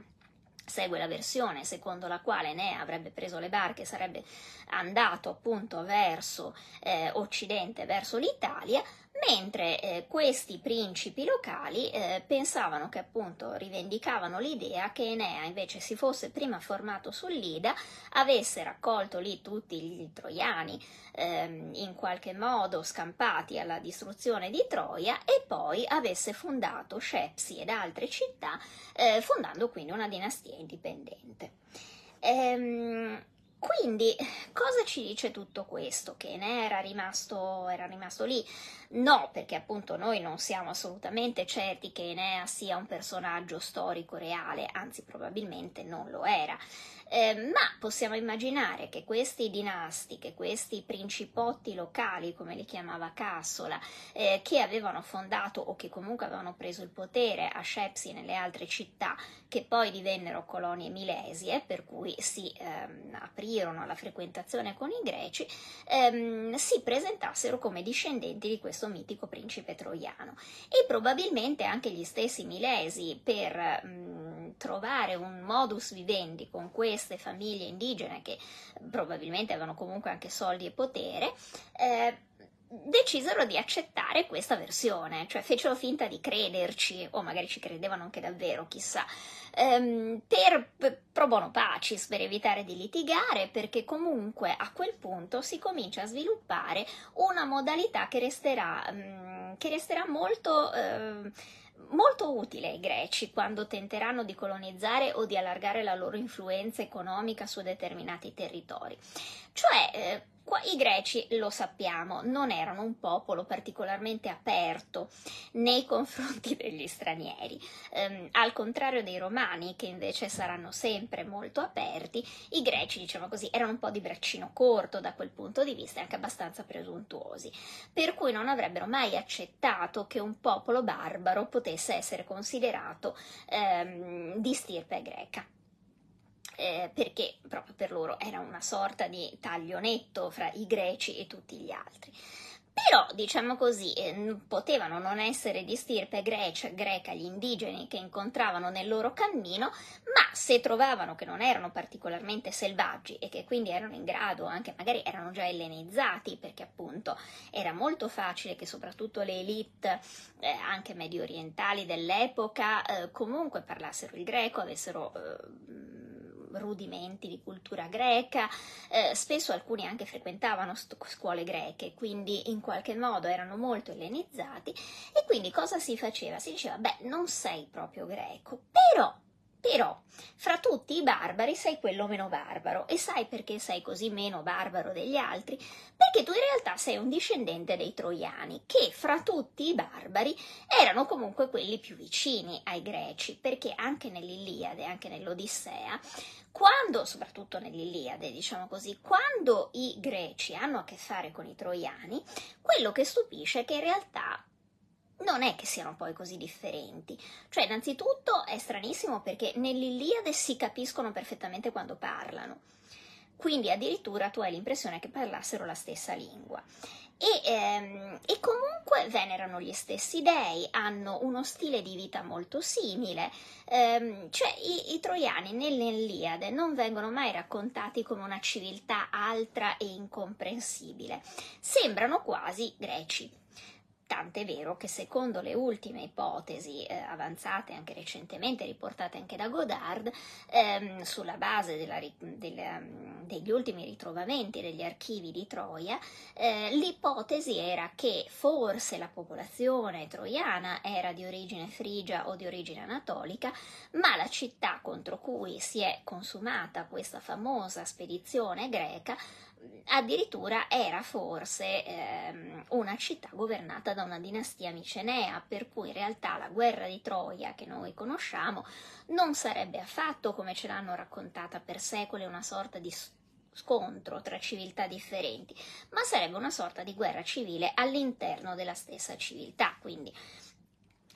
segue la versione secondo la quale Enea avrebbe preso le barche e sarebbe andato appunto verso eh, occidente, verso l'Italia, mentre eh, questi principi locali eh, pensavano che appunto rivendicavano l'idea che Enea invece si fosse prima formato sull'Ida, avesse raccolto lì tutti gli troiani ehm, in qualche modo scampati alla distruzione di Troia e poi avesse fondato Scepsi ed altre città, eh, fondando quindi una dinastia indipendente. Ehm, quindi, cosa ci dice tutto questo? Che ne era rimasto, era rimasto lì? No, perché appunto noi non siamo assolutamente certi che Enea sia un personaggio storico reale, anzi probabilmente non lo era. Eh, ma possiamo immaginare che questi dinasti, che questi principotti locali, come li chiamava Cassola, eh, che avevano fondato o che comunque avevano preso il potere a Scepsi e nelle altre città, che poi divennero colonie milesie, per cui si ehm, aprirono alla frequentazione con i greci, ehm, si presentassero come discendenti di questo mitico principe troiano. E probabilmente anche gli stessi milesi, per mh, trovare un modus vivendi con questo, queste famiglie indigene che probabilmente avevano comunque anche soldi e potere, eh, decisero di accettare questa versione, cioè fecero finta di crederci, o magari ci credevano anche davvero, chissà, ehm, per pro bono pacis, per evitare di litigare, perché comunque a quel punto si comincia a sviluppare una modalità che resterà, mh, mm, che resterà molto... Eh, molto utile ai greci quando tenteranno di colonizzare o di allargare la loro influenza economica su determinati territori. Cioè, eh, i greci, lo sappiamo, non erano un popolo particolarmente aperto nei confronti degli stranieri. Um, al contrario dei romani, che invece saranno sempre molto aperti, i greci, diciamo così, erano un po' di braccino corto da quel punto di vista e anche abbastanza presuntuosi, per cui non avrebbero mai accettato che un popolo barbaro potesse essere considerato um, di stirpe greca eh, perché proprio per loro era una sorta di taglio netto fra i greci e tutti gli altri. Però, diciamo così, eh, potevano non essere di stirpe grecia, greca gli indigeni che incontravano nel loro cammino, ma se trovavano che non erano particolarmente selvaggi e che quindi erano in grado, anche magari erano già ellenizzati, perché appunto era molto facile che soprattutto le elite, eh, anche medio orientali dell'epoca, eh, comunque parlassero il greco, avessero eh, rudimenti di cultura greca, eh, spesso alcuni anche frequentavano scuole greche, quindi in qualche modo erano molto ellenizzati e quindi cosa si faceva? Si diceva, beh, non sei proprio greco, però però fra tutti i barbari sei quello meno barbaro e sai perché sei così meno barbaro degli altri? Perché tu in realtà sei un discendente dei troiani, che fra tutti i barbari erano comunque quelli più vicini ai greci, perché anche nell'Iliade, anche nell'Odissea, quando, soprattutto nell'Iliade, diciamo così, quando i greci hanno a che fare con i troiani, quello che stupisce è che in realtà non è che siano poi così differenti. Cioè, innanzitutto è stranissimo perché nell'Iliade si capiscono perfettamente quando parlano. Quindi addirittura tu hai l'impressione che parlassero la stessa lingua. E, ehm, e, comunque venerano gli stessi dei, hanno uno stile di vita molto simile, ehm, cioè i, i troiani nell'Iliade non vengono mai raccontati come una civiltà altra e incomprensibile, sembrano quasi greci. Tant'è vero che secondo le ultime ipotesi eh, avanzate anche recentemente, riportate anche da Godard, ehm, sulla base della, della, mm, degli ultimi ritrovamenti degli archivi di Troia, eh, l'ipotesi era che forse la popolazione troiana era di origine frigia o di origine anatolica, ma la città contro cui si è consumata questa famosa spedizione greca addirittura era forse ehm, una città governata da una dinastia micenea, per cui in realtà la guerra di Troia che noi conosciamo non sarebbe affatto, come ce l'hanno raccontata per secoli, una sorta di scontro tra civiltà differenti, ma sarebbe una sorta di guerra civile all'interno della stessa civiltà, quindi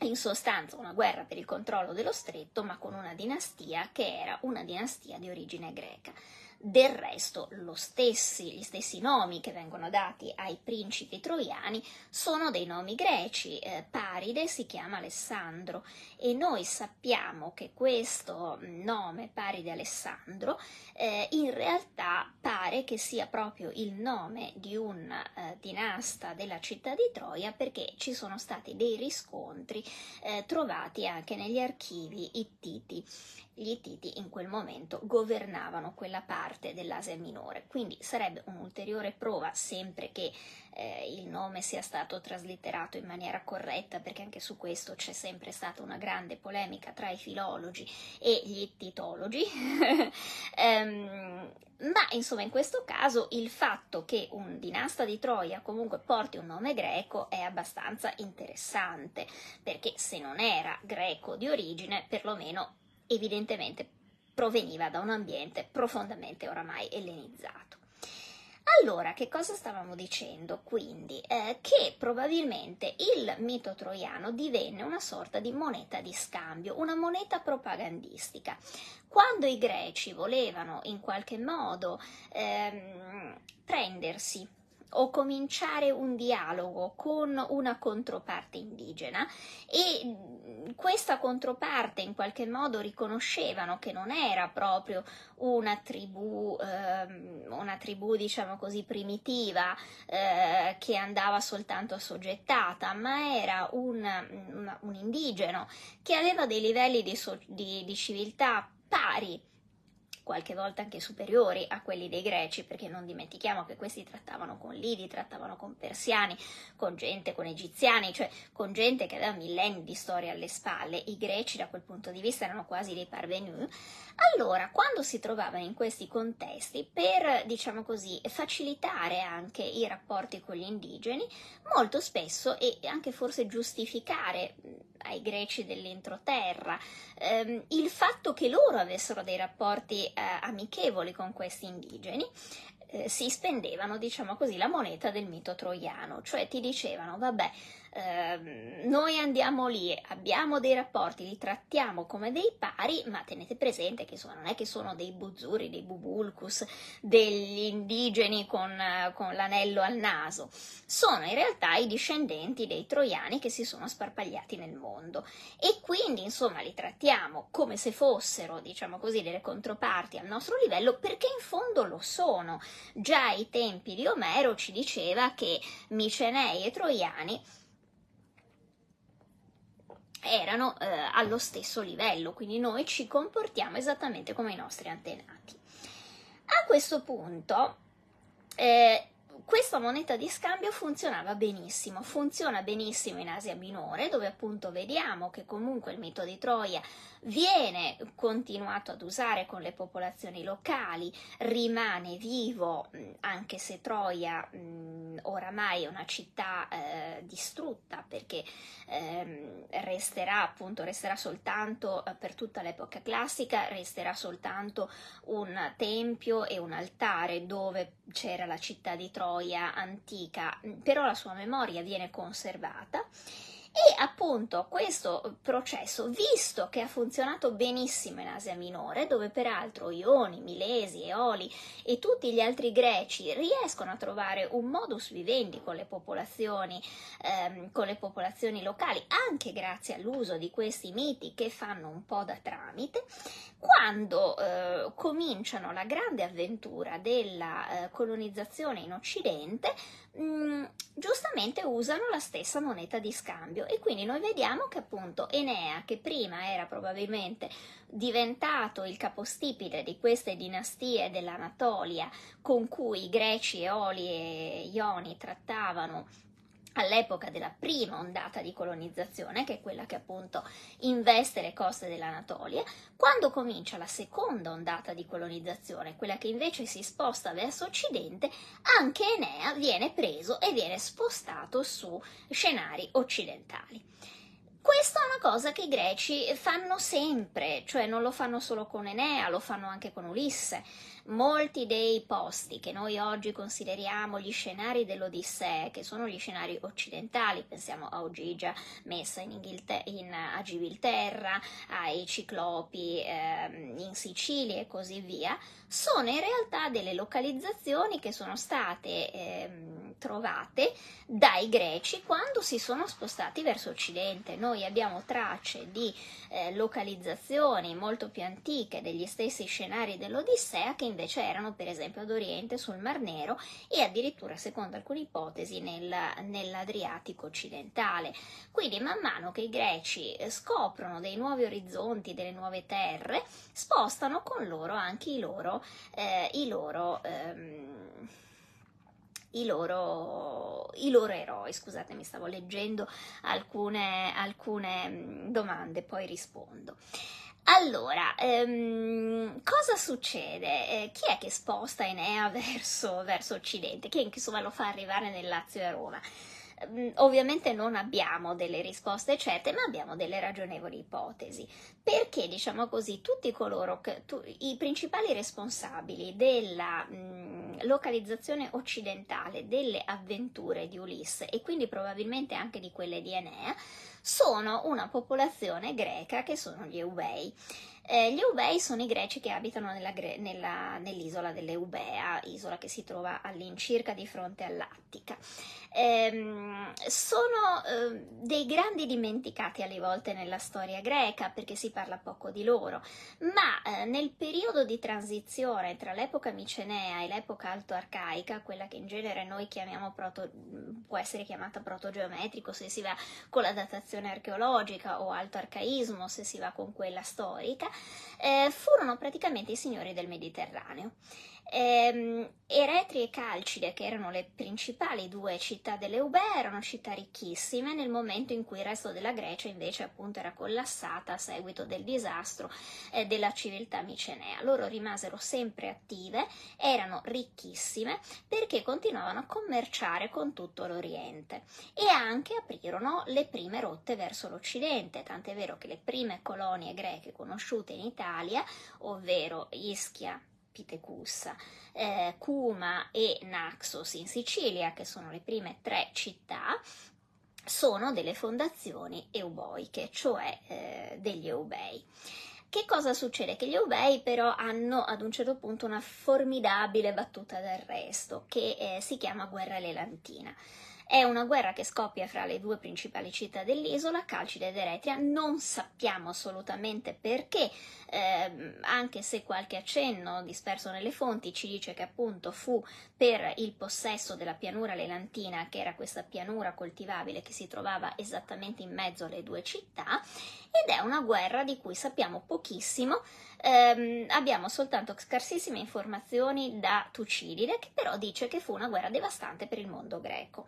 in sostanza una guerra per il controllo dello stretto, ma con una dinastia che era una dinastia di origine greca. Del resto, stessi, gli stessi nomi che vengono dati ai principi troiani sono dei nomi greci. Eh, Paride si chiama Alessandro e noi sappiamo che questo nome, Paride Alessandro, eh, in realtà pare che sia proprio il nome di un eh, dinasta della città di Troia perché ci sono stati dei riscontri eh, trovati anche negli archivi ittiti gli Ittiti in quel momento governavano quella parte dell'Asia minore, quindi sarebbe un'ulteriore prova, sempre che eh, il nome sia stato traslitterato in maniera corretta, perché anche su questo c'è sempre stata una grande polemica tra i filologi e gli ittitologi. um, ma insomma, in questo caso il fatto che un dinasta di Troia comunque porti un nome greco è abbastanza interessante, perché se non era greco di origine, perlomeno evidentemente proveniva da un ambiente profondamente oramai ellenizzato. Allora, che cosa stavamo dicendo? Quindi eh, che probabilmente il mito troiano divenne una sorta di moneta di scambio, una moneta propagandistica. Quando i greci volevano in qualche modo ehm, prendersi o cominciare un dialogo con una controparte indigena e mm, questa controparte in qualche modo riconoscevano che non era proprio una tribù, ehm, una tribù diciamo così primitiva eh, che andava soltanto assoggettata, ma era un, un, un indigeno che aveva dei livelli di, so, di, di civiltà pari qualche volta anche superiori a quelli dei greci, perché non dimentichiamo che questi trattavano con Lidi, trattavano con persiani, con gente, con egiziani, cioè con gente che aveva millenni di storia alle spalle. I greci da quel punto di vista erano quasi dei parvenus. Allora, quando si trovavano in questi contesti, per, diciamo così, facilitare anche i rapporti con gli indigeni, molto spesso e anche forse giustificare ai greci dell'entroterra, ehm, il fatto che loro avessero dei rapporti amichevoli con questi indigeni, eh, si spendevano, diciamo così, la moneta del mito troiano, cioè ti dicevano, vabbè, Ehm, noi andiamo lì, abbiamo dei rapporti, li trattiamo come dei pari, ma tenete presente che insomma, non è che sono dei buzzuri, dei bubulcus, degli indigeni con, con l'anello al naso, sono in realtà i discendenti dei troiani che si sono sparpagliati nel mondo e quindi insomma li trattiamo come se fossero, diciamo così, delle controparti al nostro livello perché in fondo lo sono. Già ai tempi di Omero ci diceva che Micenei e Troiani erano eh, allo stesso livello, quindi noi ci comportiamo esattamente come i nostri antenati. A questo punto eh, questa moneta di scambio funzionava benissimo, funziona benissimo in Asia Minore, dove appunto vediamo che comunque il mito di Troia viene continuato ad usare con le popolazioni locali, rimane vivo anche se Troia mh, oramai è una città eh, distrutta perché eh, resterà appunto resterà soltanto eh, per tutta l'epoca classica resterà soltanto un tempio e un altare dove c'era la città di Troia antica, però la sua memoria viene conservata e appunto questo processo, visto che ha funzionato benissimo in Asia Minore, dove peraltro Ioni, Milesi, Eoli e tutti gli altri greci riescono a trovare un modus vivendi con le popolazioni, ehm, con le popolazioni locali, anche grazie all'uso di questi miti che fanno un po' da tramite, quando eh, cominciano la grande avventura della eh, colonizzazione in Occidente, mh, mm, giustamente usano la stessa moneta di scambio e quindi noi vediamo che appunto Enea, che prima era probabilmente diventato il capostipite di queste dinastie dell'Anatolia con cui i greci, Eoli e Ioni trattavano all'epoca della prima ondata di colonizzazione, che è quella che appunto investe le coste dell'Anatolia, quando comincia la seconda ondata di colonizzazione, quella che invece si sposta verso occidente, anche Enea viene preso e viene spostato su scenari occidentali. Questa è una cosa che i greci fanno sempre, cioè non lo fanno solo con Enea, lo fanno anche con Ulisse molti dei posti che noi oggi consideriamo gli scenari dell'Odissea, che sono gli scenari occidentali, pensiamo a Ogigia messa in, Inghilter- in a Gibilterra, ai Ciclopi eh, in Sicilia e così via, sono in realtà delle localizzazioni che sono state eh, trovate dai greci quando si sono spostati verso occidente. Noi abbiamo tracce di eh, localizzazioni molto più antiche degli stessi scenari dell'Odissea che invece erano per esempio ad oriente sul Mar Nero e addirittura secondo alcune ipotesi nel, nell'Adriatico occidentale. Quindi man mano che i greci eh, scoprono dei nuovi orizzonti, delle nuove terre, spostano con loro anche i loro, eh, i loro ehm, i loro, i loro eroi. Scusate, mi stavo leggendo alcune, alcune mm, domande, poi rispondo. Allora, ehm, cosa succede? Eh, chi è che sposta Enea verso, verso occidente? Chi insomma lo fa arrivare nel Lazio e a Roma? Mm, ovviamente non abbiamo delle risposte certe, ma abbiamo delle ragionevoli ipotesi. Perché, diciamo così, tutti coloro che, tu, i principali responsabili della mh, mm, localizzazione occidentale delle avventure di Ulisse e quindi probabilmente anche di quelle di Enea, sono una popolazione greca che sono gli Eubei. Eh, gli Eubei sono i greci che abitano nella, nella, nell'isola dell'Eubea, isola che si trova all'incirca di fronte all'Attica. Eh, sono eh, dei grandi dimenticati alle volte nella storia greca perché si parla poco di loro, ma eh, nel periodo di transizione tra l'epoca micenea e l'epoca alto-arcaica, quella che in genere noi chiamiamo proto, può essere chiamata protogeometrico se si va con la datazione archeologica o alto-arcaismo se si va con quella storica, eh, furono praticamente i signori del Mediterraneo. Ehm, Eretri e Calcide, che erano le principali due città dell'Eubea, erano città ricchissime nel momento in cui il resto della Grecia invece appunto era collassata a seguito del disastro eh, della civiltà micenea. Loro rimasero sempre attive, erano ricchissime perché continuavano a commerciare con tutto l'Oriente e anche aprirono le prime rotte verso l'Occidente, tant'è vero che le prime colonie greche conosciute in Italia, ovvero Ischia, Pitecussa, eh, Cuma e Naxos in Sicilia, che sono le prime tre città, sono delle fondazioni euboiche, cioè eh, degli eubei. Che cosa succede? Che gli eubei però hanno ad un certo punto una formidabile battuta d'arresto che eh, si chiama guerra lelantina. È una guerra che scoppia fra le due principali città dell'isola, Calcide ed Eretria. Non sappiamo assolutamente perché eh, anche se qualche accenno disperso nelle fonti ci dice che appunto fu per il possesso della pianura lelantina, che era questa pianura coltivabile che si trovava esattamente in mezzo alle due città, ed è una guerra di cui sappiamo pochissimo, ehm, abbiamo soltanto scarsissime informazioni da Tucidide, che però dice che fu una guerra devastante per il mondo greco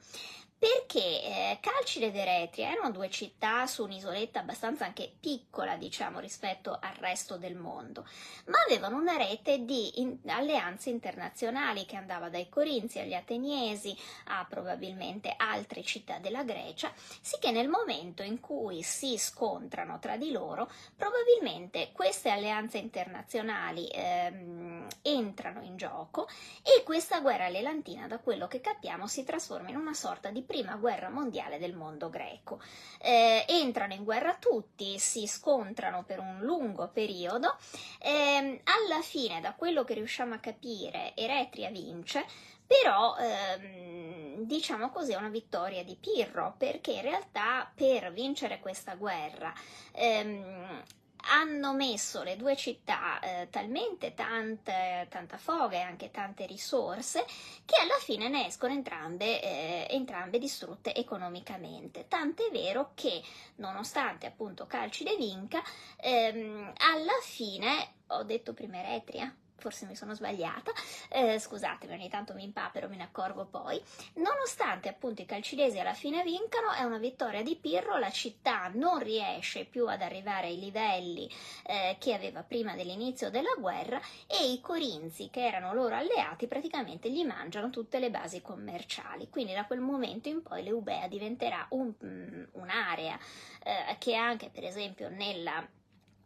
perché eh, Calcide ed Eretria erano due città su un'isoletta abbastanza anche piccola, diciamo, rispetto al resto del mondo, ma avevano una rete di in- alleanze internazionali che andava dai Corinzi agli Ateniesi a probabilmente altre città della Grecia, sicché nel momento in cui si scontrano tra di loro, probabilmente queste alleanze internazionali ehm, entrano in gioco e questa guerra lelantina, da quello che capiamo, si trasforma in una sorta di prima guerra mondiale del mondo greco. Eh, entrano in guerra tutti, si scontrano per un lungo periodo, eh, alla fine, da quello che riusciamo a capire, Eretria vince, però ehm, diciamo così è una vittoria di Pirro perché in realtà per vincere questa guerra ehm, hanno messo le due città eh, talmente tante, tanta foga e anche tante risorse che alla fine ne escono entrambe, eh, entrambe distrutte economicamente. Tant'è vero che, nonostante appunto Calcide vinca, ehm, alla fine, ho detto prima Eretria, forse mi sono sbagliata, eh, scusatemi, ogni tanto mi impapero, me ne accorgo poi. Nonostante appunto i calcinesi alla fine vincano, è una vittoria di Pirro, la città non riesce più ad arrivare ai livelli eh, che aveva prima dell'inizio della guerra e i corinzi, che erano loro alleati, praticamente gli mangiano tutte le basi commerciali. Quindi da quel momento in poi l'Eubea diventerà un, mm, un'area eh, che anche per esempio nella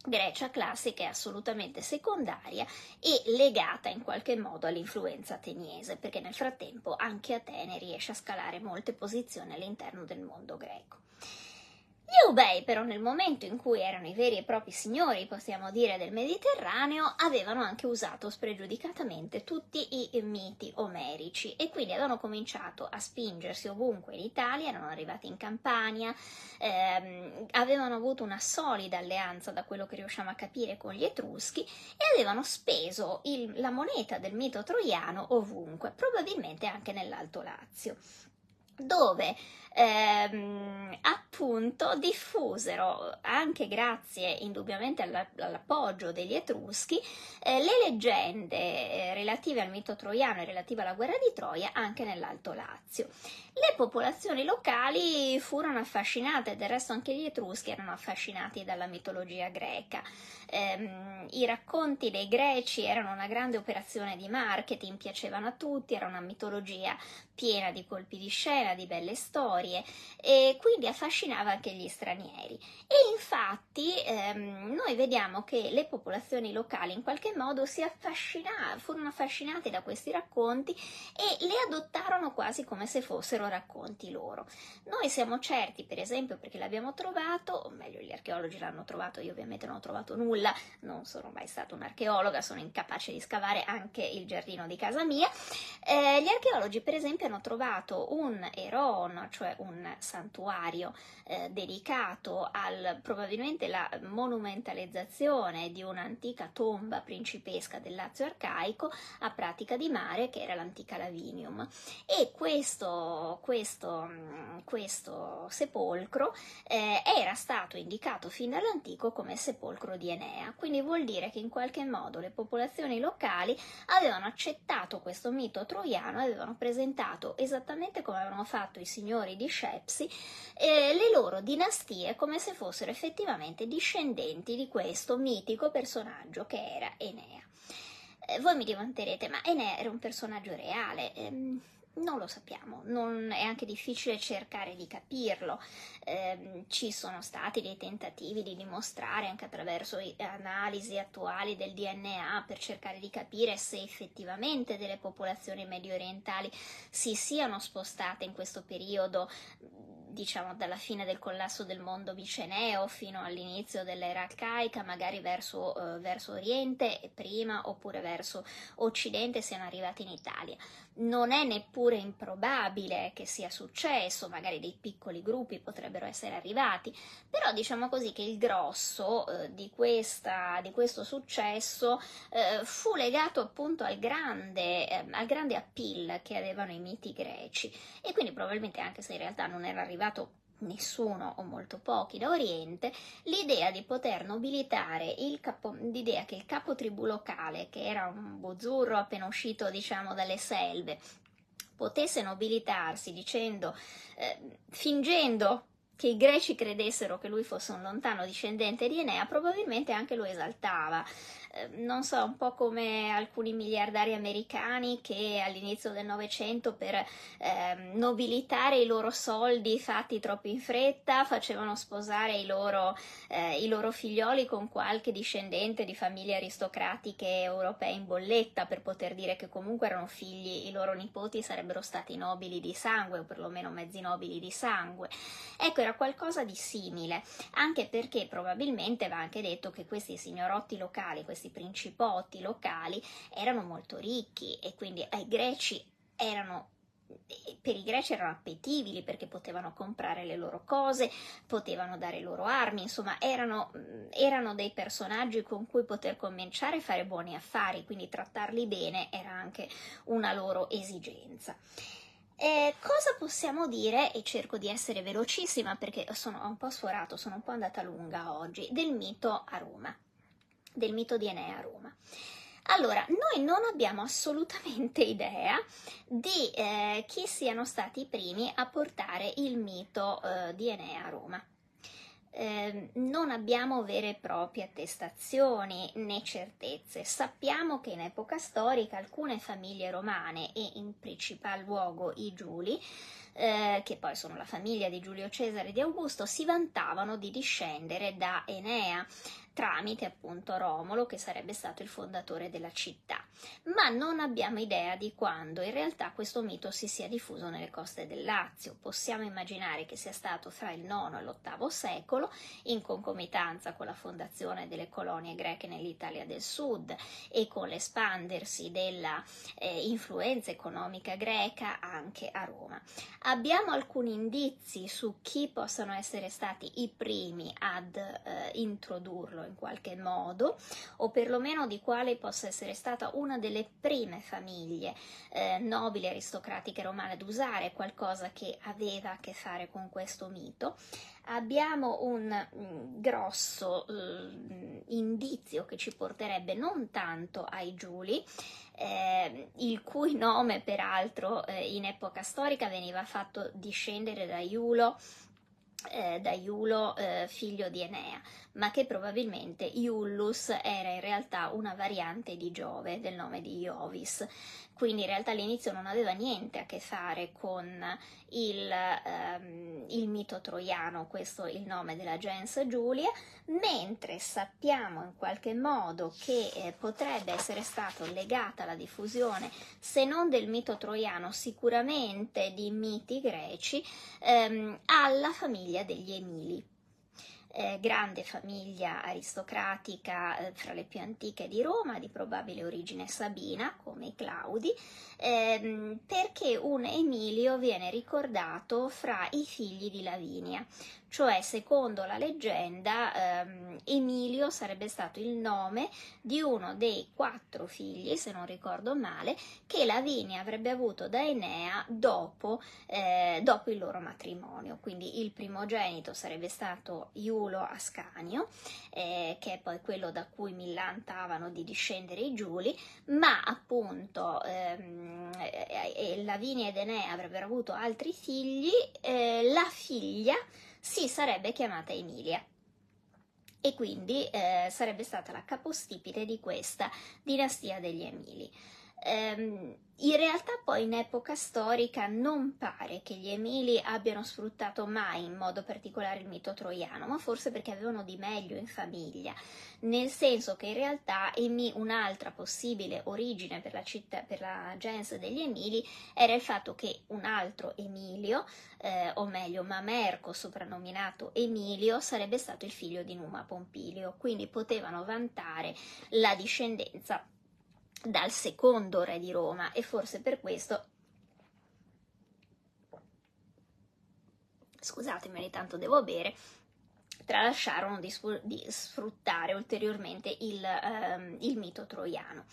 Grecia classica è assolutamente secondaria e legata in qualche modo all'influenza ateniese, perché nel frattempo anche Atene riesce a scalare molte posizioni all'interno del mondo greco. Gli Eubei però nel momento in cui erano i veri e propri signori, possiamo dire, del Mediterraneo, avevano anche usato spregiudicatamente tutti i miti omerici e quindi avevano cominciato a spingersi ovunque in Italia, erano arrivati in Campania, ehm, avevano avuto una solida alleanza da quello che riusciamo a capire con gli Etruschi e avevano speso il, la moneta del mito troiano ovunque, probabilmente anche nell'Alto Lazio dove ehm, appunto diffusero, anche grazie indubbiamente alla, all'appoggio degli Etruschi, eh, le leggende eh, relative al mito troiano e relative alla guerra di Troia anche nell'Alto Lazio. Le popolazioni locali furono affascinate, del resto anche gli Etruschi erano affascinati dalla mitologia greca. Eh, I racconti dei greci erano una grande operazione di marketing, piacevano a tutti, era una mitologia piena di colpi di scena, di belle storie e quindi affascinava anche gli stranieri. E infatti ehm, noi vediamo che le popolazioni locali in qualche modo si affascinarono, furono affascinate da questi racconti e li adottarono quasi come se fossero racconti loro. Noi siamo certi, per esempio, perché l'abbiamo trovato, o meglio gli archeologi l'hanno trovato, io ovviamente non ho trovato nulla, non sono mai stata un'archeologa, sono incapace di scavare anche il giardino di casa mia. Eh, gli archeologi, per esempio, hanno trovato un eron, cioè un santuario eh, dedicato al probabilmente la monumentalizzazione di un'antica tomba principesca del Lazio arcaico a pratica di mare che era l'antica Lavinium. E questo, questo, questo sepolcro eh, era stato indicato fin dall'antico come sepolcro di Enea, quindi vuol dire che in qualche modo le popolazioni locali avevano accettato questo mito troiano e avevano presentato esattamente come avevano fatto i signori di Shepsi eh, le loro dinastie come se fossero effettivamente discendenti di questo mitico personaggio che era Enea. Eh, voi mi dimanterete, ma Enea era un personaggio reale? Eh, non lo sappiamo, non è anche difficile cercare di capirlo. Eh, ci sono stati dei tentativi di dimostrare anche attraverso analisi attuali del DNA per cercare di capire se effettivamente delle popolazioni medio orientali si siano spostate in questo periodo diciamo dalla fine del collasso del mondo miceneo fino all'inizio dell'era arcaica, magari verso, uh, verso Oriente prima oppure verso Occidente siano arrivati in Italia. Non è neppure improbabile che sia successo, magari dei piccoli gruppi potrebbero essere arrivati, però diciamo così che il grosso eh, di, questa, di, questo successo eh, fu legato appunto al grande, eh, al grande appeal che avevano i miti greci. E quindi probabilmente anche se in realtà non era arrivato nessuno o molto pochi da Oriente, l'idea di poter nobilitare il capo, l'idea che il capo tribù locale, che era un buzzurro appena uscito diciamo dalle selve, potesse nobilitarsi dicendo, eh, fingendo che i greci credessero che lui fosse un lontano discendente di Enea, probabilmente anche lo esaltava. Ehm, non so, un po' come alcuni miliardari americani che all'inizio del Novecento per eh, nobilitare i loro soldi fatti troppo in fretta facevano sposare i loro, eh, i loro figlioli con qualche discendente di famiglie aristocratiche europee in bolletta per poter dire che comunque erano figli, i loro nipoti sarebbero stati nobili di sangue o perlomeno mezzi nobili di sangue. Ecco, era qualcosa di simile, anche perché probabilmente va anche detto che questi signorotti locali, questi questi principoti locali erano molto ricchi e quindi ai greci erano per i greci erano appetibili perché potevano comprare le loro cose, potevano dare loro armi, insomma erano, erano, dei personaggi con cui poter cominciare a fare buoni affari, quindi trattarli bene era anche una loro esigenza. Eh, cosa possiamo dire, e cerco di essere velocissima perché sono un po' sforato, sono un po' andata lunga oggi, del mito a Roma? Del mito di Enea a Roma. Allora, noi non abbiamo assolutamente idea di eh, chi siano stati i primi a portare il mito eh, di Enea a Roma. Eh, non abbiamo vere e proprie attestazioni né certezze. Sappiamo che in epoca storica alcune famiglie romane e in principal luogo i Giuli eh, che poi sono la famiglia di Giulio Cesare e di Augusto, si vantavano di discendere da Enea tramite appunto Romolo che sarebbe stato il fondatore della città, ma non abbiamo idea di quando in realtà questo mito si sia diffuso nelle coste del Lazio. Possiamo immaginare che sia stato fra il IX e l'VIII secolo, in concomitanza con la fondazione delle colonie greche nell'Italia del Sud e con l'espandersi della eh, influenza economica greca anche a Roma. Abbiamo alcuni indizi su chi possano essere stati i primi ad eh, introdurlo in qualche modo, o perlomeno di quale possa essere stata una delle prime famiglie eh, nobili aristocratiche romane ad usare qualcosa che aveva a che fare con questo mito abbiamo un mm, grosso eh, indizio che ci porterebbe non tanto ai Giuli, eh, il cui nome peraltro eh, in epoca storica veniva fatto discendere da Iulo, eh, da Iulo eh, figlio di Enea, ma che probabilmente Iullus era in realtà una variante di Giove del nome di Iovis quindi in realtà all'inizio non aveva niente a che fare con il, ehm, il mito troiano, questo è il nome della gens Giulia, mentre sappiamo in qualche modo che eh, potrebbe essere stata legata alla diffusione, se non del mito troiano, sicuramente di miti greci, ehm, alla famiglia degli Emili eh, grande famiglia aristocratica eh, fra le più antiche di Roma, di probabile origine sabina, come i Claudi, ehm, perché un Emilio viene ricordato fra i figli di Lavinia, cioè secondo la leggenda ehm, Emilio sarebbe stato il nome di uno dei quattro figli, se non ricordo male, che Lavinia avrebbe avuto da Enea dopo, eh, dopo il loro matrimonio. Quindi il primogenito sarebbe stato Iulo Ascanio, eh, che è poi quello da cui millantavano di discendere i Giuli, ma appunto ehm, eh, Lavinia ed Enea avrebbero avuto altri figli, eh, la figlia si sarebbe chiamata Emilia e quindi eh, sarebbe stata la capostipite di questa dinastia degli Emili. Ehm, in realtà poi in epoca storica non pare che gli Emili abbiano sfruttato mai in modo particolare il mito troiano, ma forse perché avevano di meglio in famiglia, nel senso che in realtà un'altra possibile origine per la, città, per la gens degli Emili era il fatto che un altro Emilio, eh, o meglio Mamerco soprannominato Emilio, sarebbe stato il figlio di Numa Pompilio, quindi potevano vantare la discendenza dal secondo re di Roma e forse per questo scusatemi ogni tanto devo bere tralasciarono di, di sfruttare ulteriormente il, um, il mito troiano.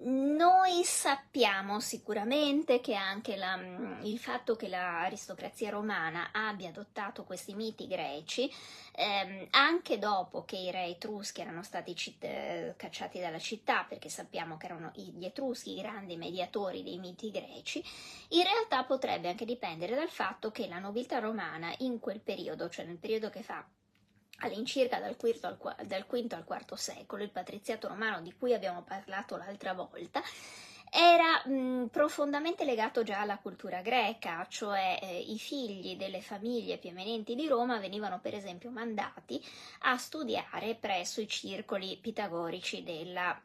Noi sappiamo sicuramente che anche la, mm, il fatto che l'aristocrazia romana abbia adottato questi miti greci, ehm, anche dopo che i re etruschi erano stati citt- eh, cacciati dalla città, perché sappiamo che erano gli etruschi i grandi mediatori dei miti greci, in realtà potrebbe anche dipendere dal fatto che la nobiltà romana in quel periodo, cioè nel periodo che fa all'incirca dal V, al, dal V al IV secolo, il patriziato romano di cui abbiamo parlato l'altra volta, era mh, profondamente legato già alla cultura greca, cioè eh, i figli delle famiglie più eminenti di Roma venivano per esempio mandati a studiare presso i circoli pitagorici della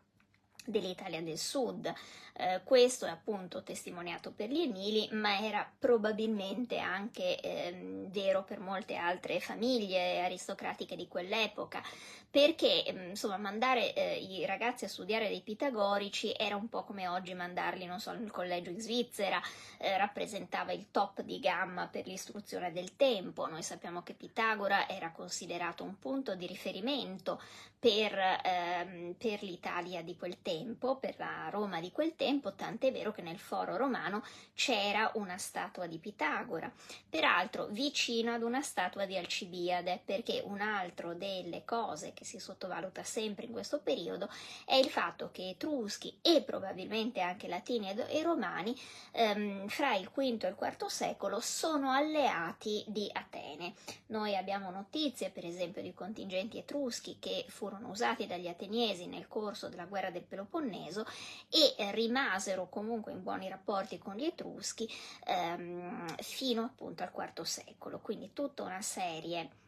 dell'Italia del Sud. Eh, questo è appunto testimoniato per gli Emili, ma era probabilmente anche eh, vero per molte altre famiglie aristocratiche di quell'epoca, perché ehm, insomma mandare eh, i ragazzi a studiare dei pitagorici era un po' come oggi mandarli, non so, nel collegio in Svizzera, eh, rappresentava il top di gamma per l'istruzione del tempo. Noi sappiamo che Pitagora era considerato un punto di riferimento per, ehm, per l'Italia di quel tempo, per la Roma di quel tempo, tant'è vero che nel foro romano c'era una statua di Pitagora, peraltro vicino ad una statua di Alcibiade, perché un altro delle cose che si sottovaluta sempre in questo periodo è il fatto che etruschi e probabilmente anche latini e romani ehm, fra il V e il IV secolo sono alleati di Atene. Noi abbiamo notizie per esempio di contingenti etruschi che furono usati dagli ateniesi nel corso della guerra del Peloponneso e rimasero comunque in buoni rapporti con gli etruschi ehm, fino appunto al IV secolo, quindi tutta una serie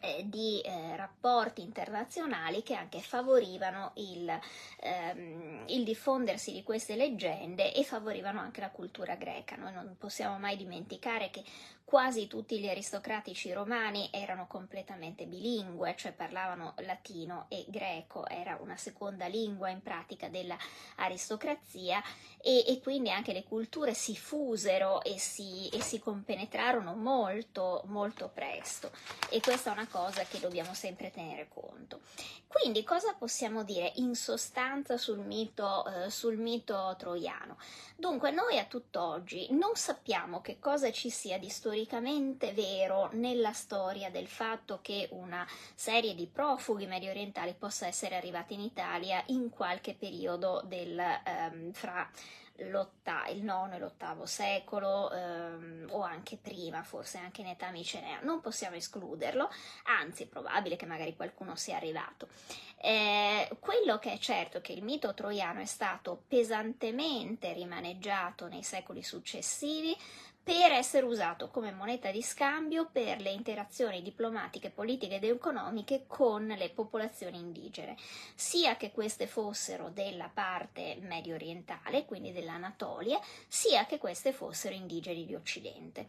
eh, di eh, rapporti internazionali che anche favorivano il, ehm, il, diffondersi di queste leggende e favorivano anche la cultura greca. Noi non possiamo mai dimenticare che quasi tutti gli aristocratici romani erano completamente bilingue, cioè parlavano latino e greco, era una seconda lingua in pratica dell'aristocrazia e, e quindi anche le culture si fusero e si, e si compenetrarono molto, molto presto e questa è una cosa che dobbiamo sempre tenere conto. Quindi cosa possiamo dire in sostanza sul mito, eh, sul mito troiano? Dunque noi a tutt'oggi non sappiamo che cosa ci sia di storicamente vero nella storia del fatto che una serie di profughi medio orientali possa essere arrivata in Italia in qualche periodo del, ehm, fra il IX e l'VIII secolo ehm, o anche prima, forse anche in età micenea. Non possiamo escluderlo, anzi è probabile che magari qualcuno sia arrivato. Eh, quello che è certo è che il mito troiano è stato pesantemente rimaneggiato nei secoli successivi per essere usato come moneta di scambio per le interazioni diplomatiche, politiche ed economiche con le popolazioni indigene, sia che queste fossero della parte medio orientale, quindi dell'Anatolia, sia che queste fossero indigeni di Occidente.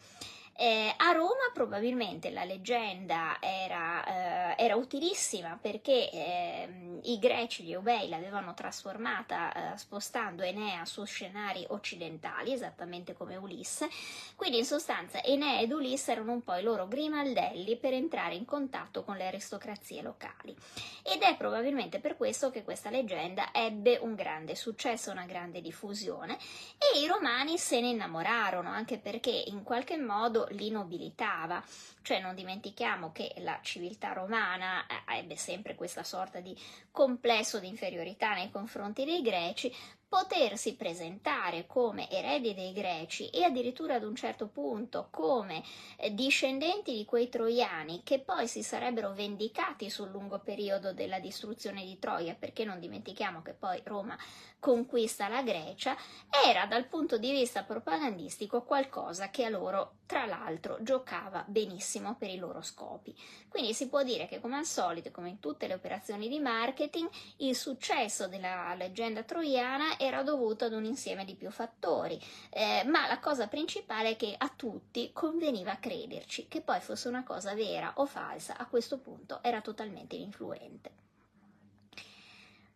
Eh, a Roma probabilmente la leggenda era, eh, era utilissima perché eh, i greci, gli Eubei, l'avevano trasformata eh, spostando Enea su scenari occidentali, esattamente come Ulisse. Quindi in sostanza Enea ed Ulisse erano un po' i loro grimaldelli per entrare in contatto con le aristocrazie locali. Ed è probabilmente per questo che questa leggenda ebbe un grande successo, una grande diffusione e i romani se ne innamorarono, anche perché in qualche modo li nobilitava. Cioè non dimentichiamo che la civiltà romana eh, ebbe sempre questa sorta di complesso di inferiorità nei confronti dei greci, potersi presentare come eredi dei greci e addirittura ad un certo punto come eh, discendenti di quei troiani che poi si sarebbero vendicati sul lungo periodo della distruzione di Troia, perché non dimentichiamo che poi Roma conquista la Grecia, era dal punto di vista propagandistico qualcosa che a loro, tra l'altro, giocava benissimo per i loro scopi. Quindi si può dire che, come al solito, come in tutte le operazioni di marketing, il successo della leggenda troiana era dovuto ad un insieme di più fattori, eh, ma la cosa principale è che a tutti conveniva crederci, che poi fosse una cosa vera o falsa, a questo punto era totalmente influente.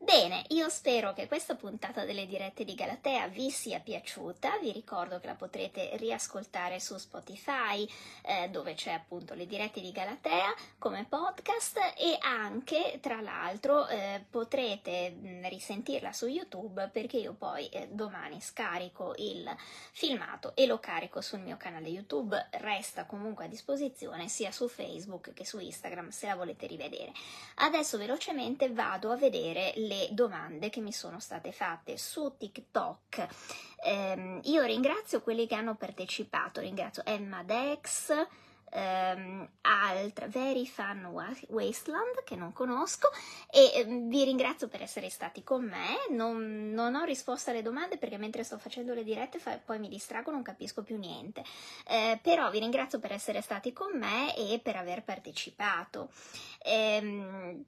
Bene, io spero che questa puntata delle dirette di Galatea vi sia piaciuta, vi ricordo che la potrete riascoltare su Spotify eh, dove c'è appunto le dirette di Galatea come podcast e anche tra l'altro eh, potrete mh, risentirla su YouTube perché io poi eh, domani scarico il filmato e lo carico sul mio canale YouTube, resta comunque a disposizione sia su Facebook che su Instagram se la volete rivedere. Adesso velocemente vado a vedere le domande che mi sono state fatte su TikTok. Eh, io ringrazio quelli che hanno partecipato, ringrazio Emma Dex, ehm, altra Very Fun Wasteland che non conosco e eh, vi ringrazio per essere stati con me. Non, non, ho risposto alle domande perché mentre sto facendo le dirette fa, poi mi distrago, non capisco più niente. Eh, però vi ringrazio per essere stati con me e per aver partecipato. Eh,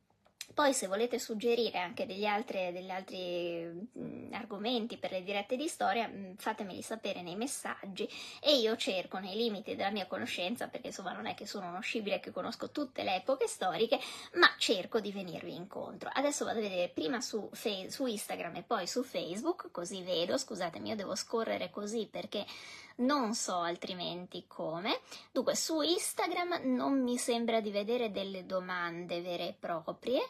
poi se volete suggerire anche degli altri, degli altri mh, argomenti per le dirette di storia, mh, fatemeli sapere nei messaggi e io cerco nei limiti della mia conoscenza, perché insomma non è che sono uno scibile che conosco tutte le epoche storiche, ma cerco di venirvi incontro. Adesso vado a vedere prima su, su Instagram e poi su Facebook, così vedo, scusatemi, io devo scorrere così perché non so altrimenti come. Dunque, su Instagram non mi sembra di vedere delle domande vere e proprie.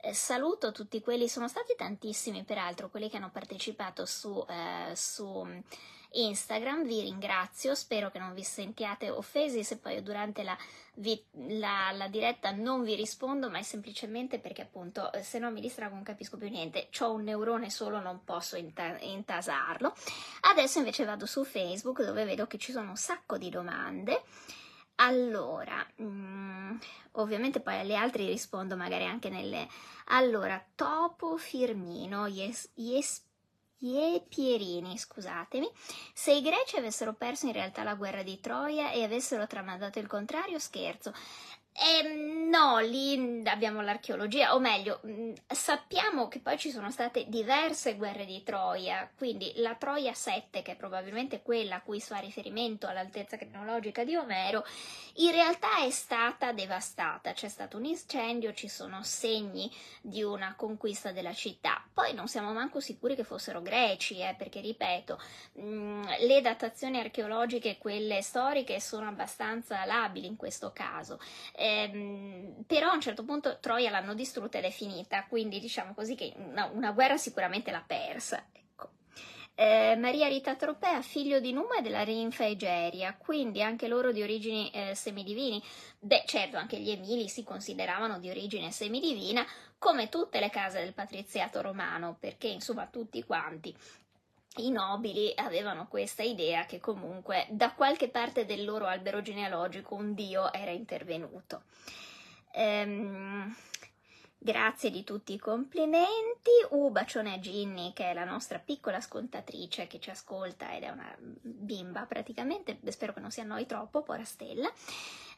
Eh, saluto tutti quelli, sono stati tantissimi peraltro quelli che hanno partecipato su, eh, su Instagram, vi ringrazio, spero che non vi sentiate offesi se poi durante la, vi, la, la diretta non vi rispondo, ma è semplicemente perché appunto eh, se no mi distrago non capisco più niente, ho un neurone solo, non posso inta- intasarlo. Adesso invece vado su Facebook dove vedo che ci sono un sacco di domande. Allora, mm, ovviamente poi alle altre rispondo magari anche nelle... Allora, Topo Firmino, yes, yes Pierini, scusatemi, se i greci avessero perso in realtà la guerra di Troia e avessero tramandato il contrario, scherzo. Eh, no, lì abbiamo l'archeologia, o meglio, sappiamo che poi ci sono state diverse guerre di Troia, quindi la Troia 7, che è probabilmente quella a cui si fa riferimento all'altezza cronologica di Omero, in realtà è stata devastata, c'è stato un incendio, ci sono segni di una conquista della città. Poi non siamo manco sicuri che fossero greci, eh, perché ripeto, le datazioni archeologiche, quelle storiche, sono abbastanza labili in questo caso. Ehm, però a un certo punto Troia l'hanno distrutta ed è finita, quindi diciamo così che una, una guerra sicuramente l'ha persa. Ecco. Eh, Maria Rita Tropea, figlio di Numa e della Rinfa Egeria, quindi anche loro di origini eh, semidivini. Beh, certo, anche gli Emili si consideravano di origine semidivina, come tutte le case del patriziato romano, perché insomma tutti quanti i nobili avevano questa idea che comunque da qualche parte del loro albero genealogico un dio era intervenuto. Ehm, grazie di tutti i complimenti. Uh, bacione a Ginny, che è la nostra piccola ascoltatrice che ci ascolta ed è una bimba praticamente. Spero che non si annoi troppo, pora Stella.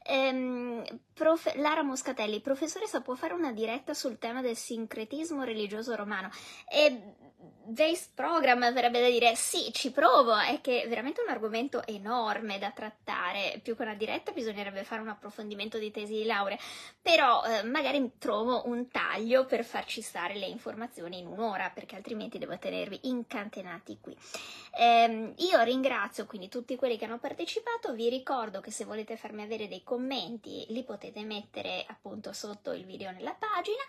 Ehm, prof, Lara Moscatelli, professoressa, può fare una diretta sul tema del sincretismo religioso romano? E Jace Program verrebbe da dire sì, ci provo, è che è veramente un argomento enorme da trattare, più che una diretta bisognerebbe fare un approfondimento di tesi di laurea, però eh, magari trovo un taglio per farci stare le informazioni in un'ora, perché altrimenti devo tenervi incantenati qui. Eh, io ringrazio quindi tutti quelli che hanno partecipato, vi ricordo che se volete farmi avere dei commenti li potete mettere appunto sotto il video nella pagina,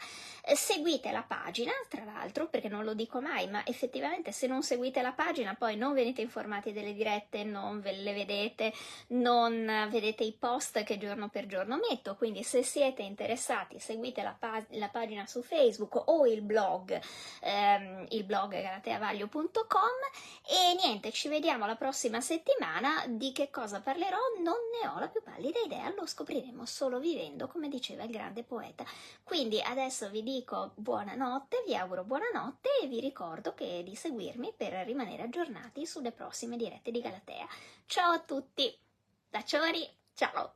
eh, seguite la pagina tra l'altro perché non lo dico mai, ma effettivamente se non seguite la pagina poi non venite informati delle dirette, non ve le vedete, non vedete i post che giorno per giorno metto, quindi se siete interessati seguite la, pa- la pagina su Facebook o il blog, ehm, il blog galateavaglio.com e niente, ci vediamo la prossima settimana, di che cosa parlerò? Non ne ho la più pallida idea, lo scopriremo solo vivendo, come diceva il grande poeta. Quindi adesso vi dico buonanotte, vi auguro buonanotte e vi ricordo TikTok e di seguirmi per rimanere aggiornati sulle prossime dirette di Galatea. Ciao a tutti! Da Ciori, ciao!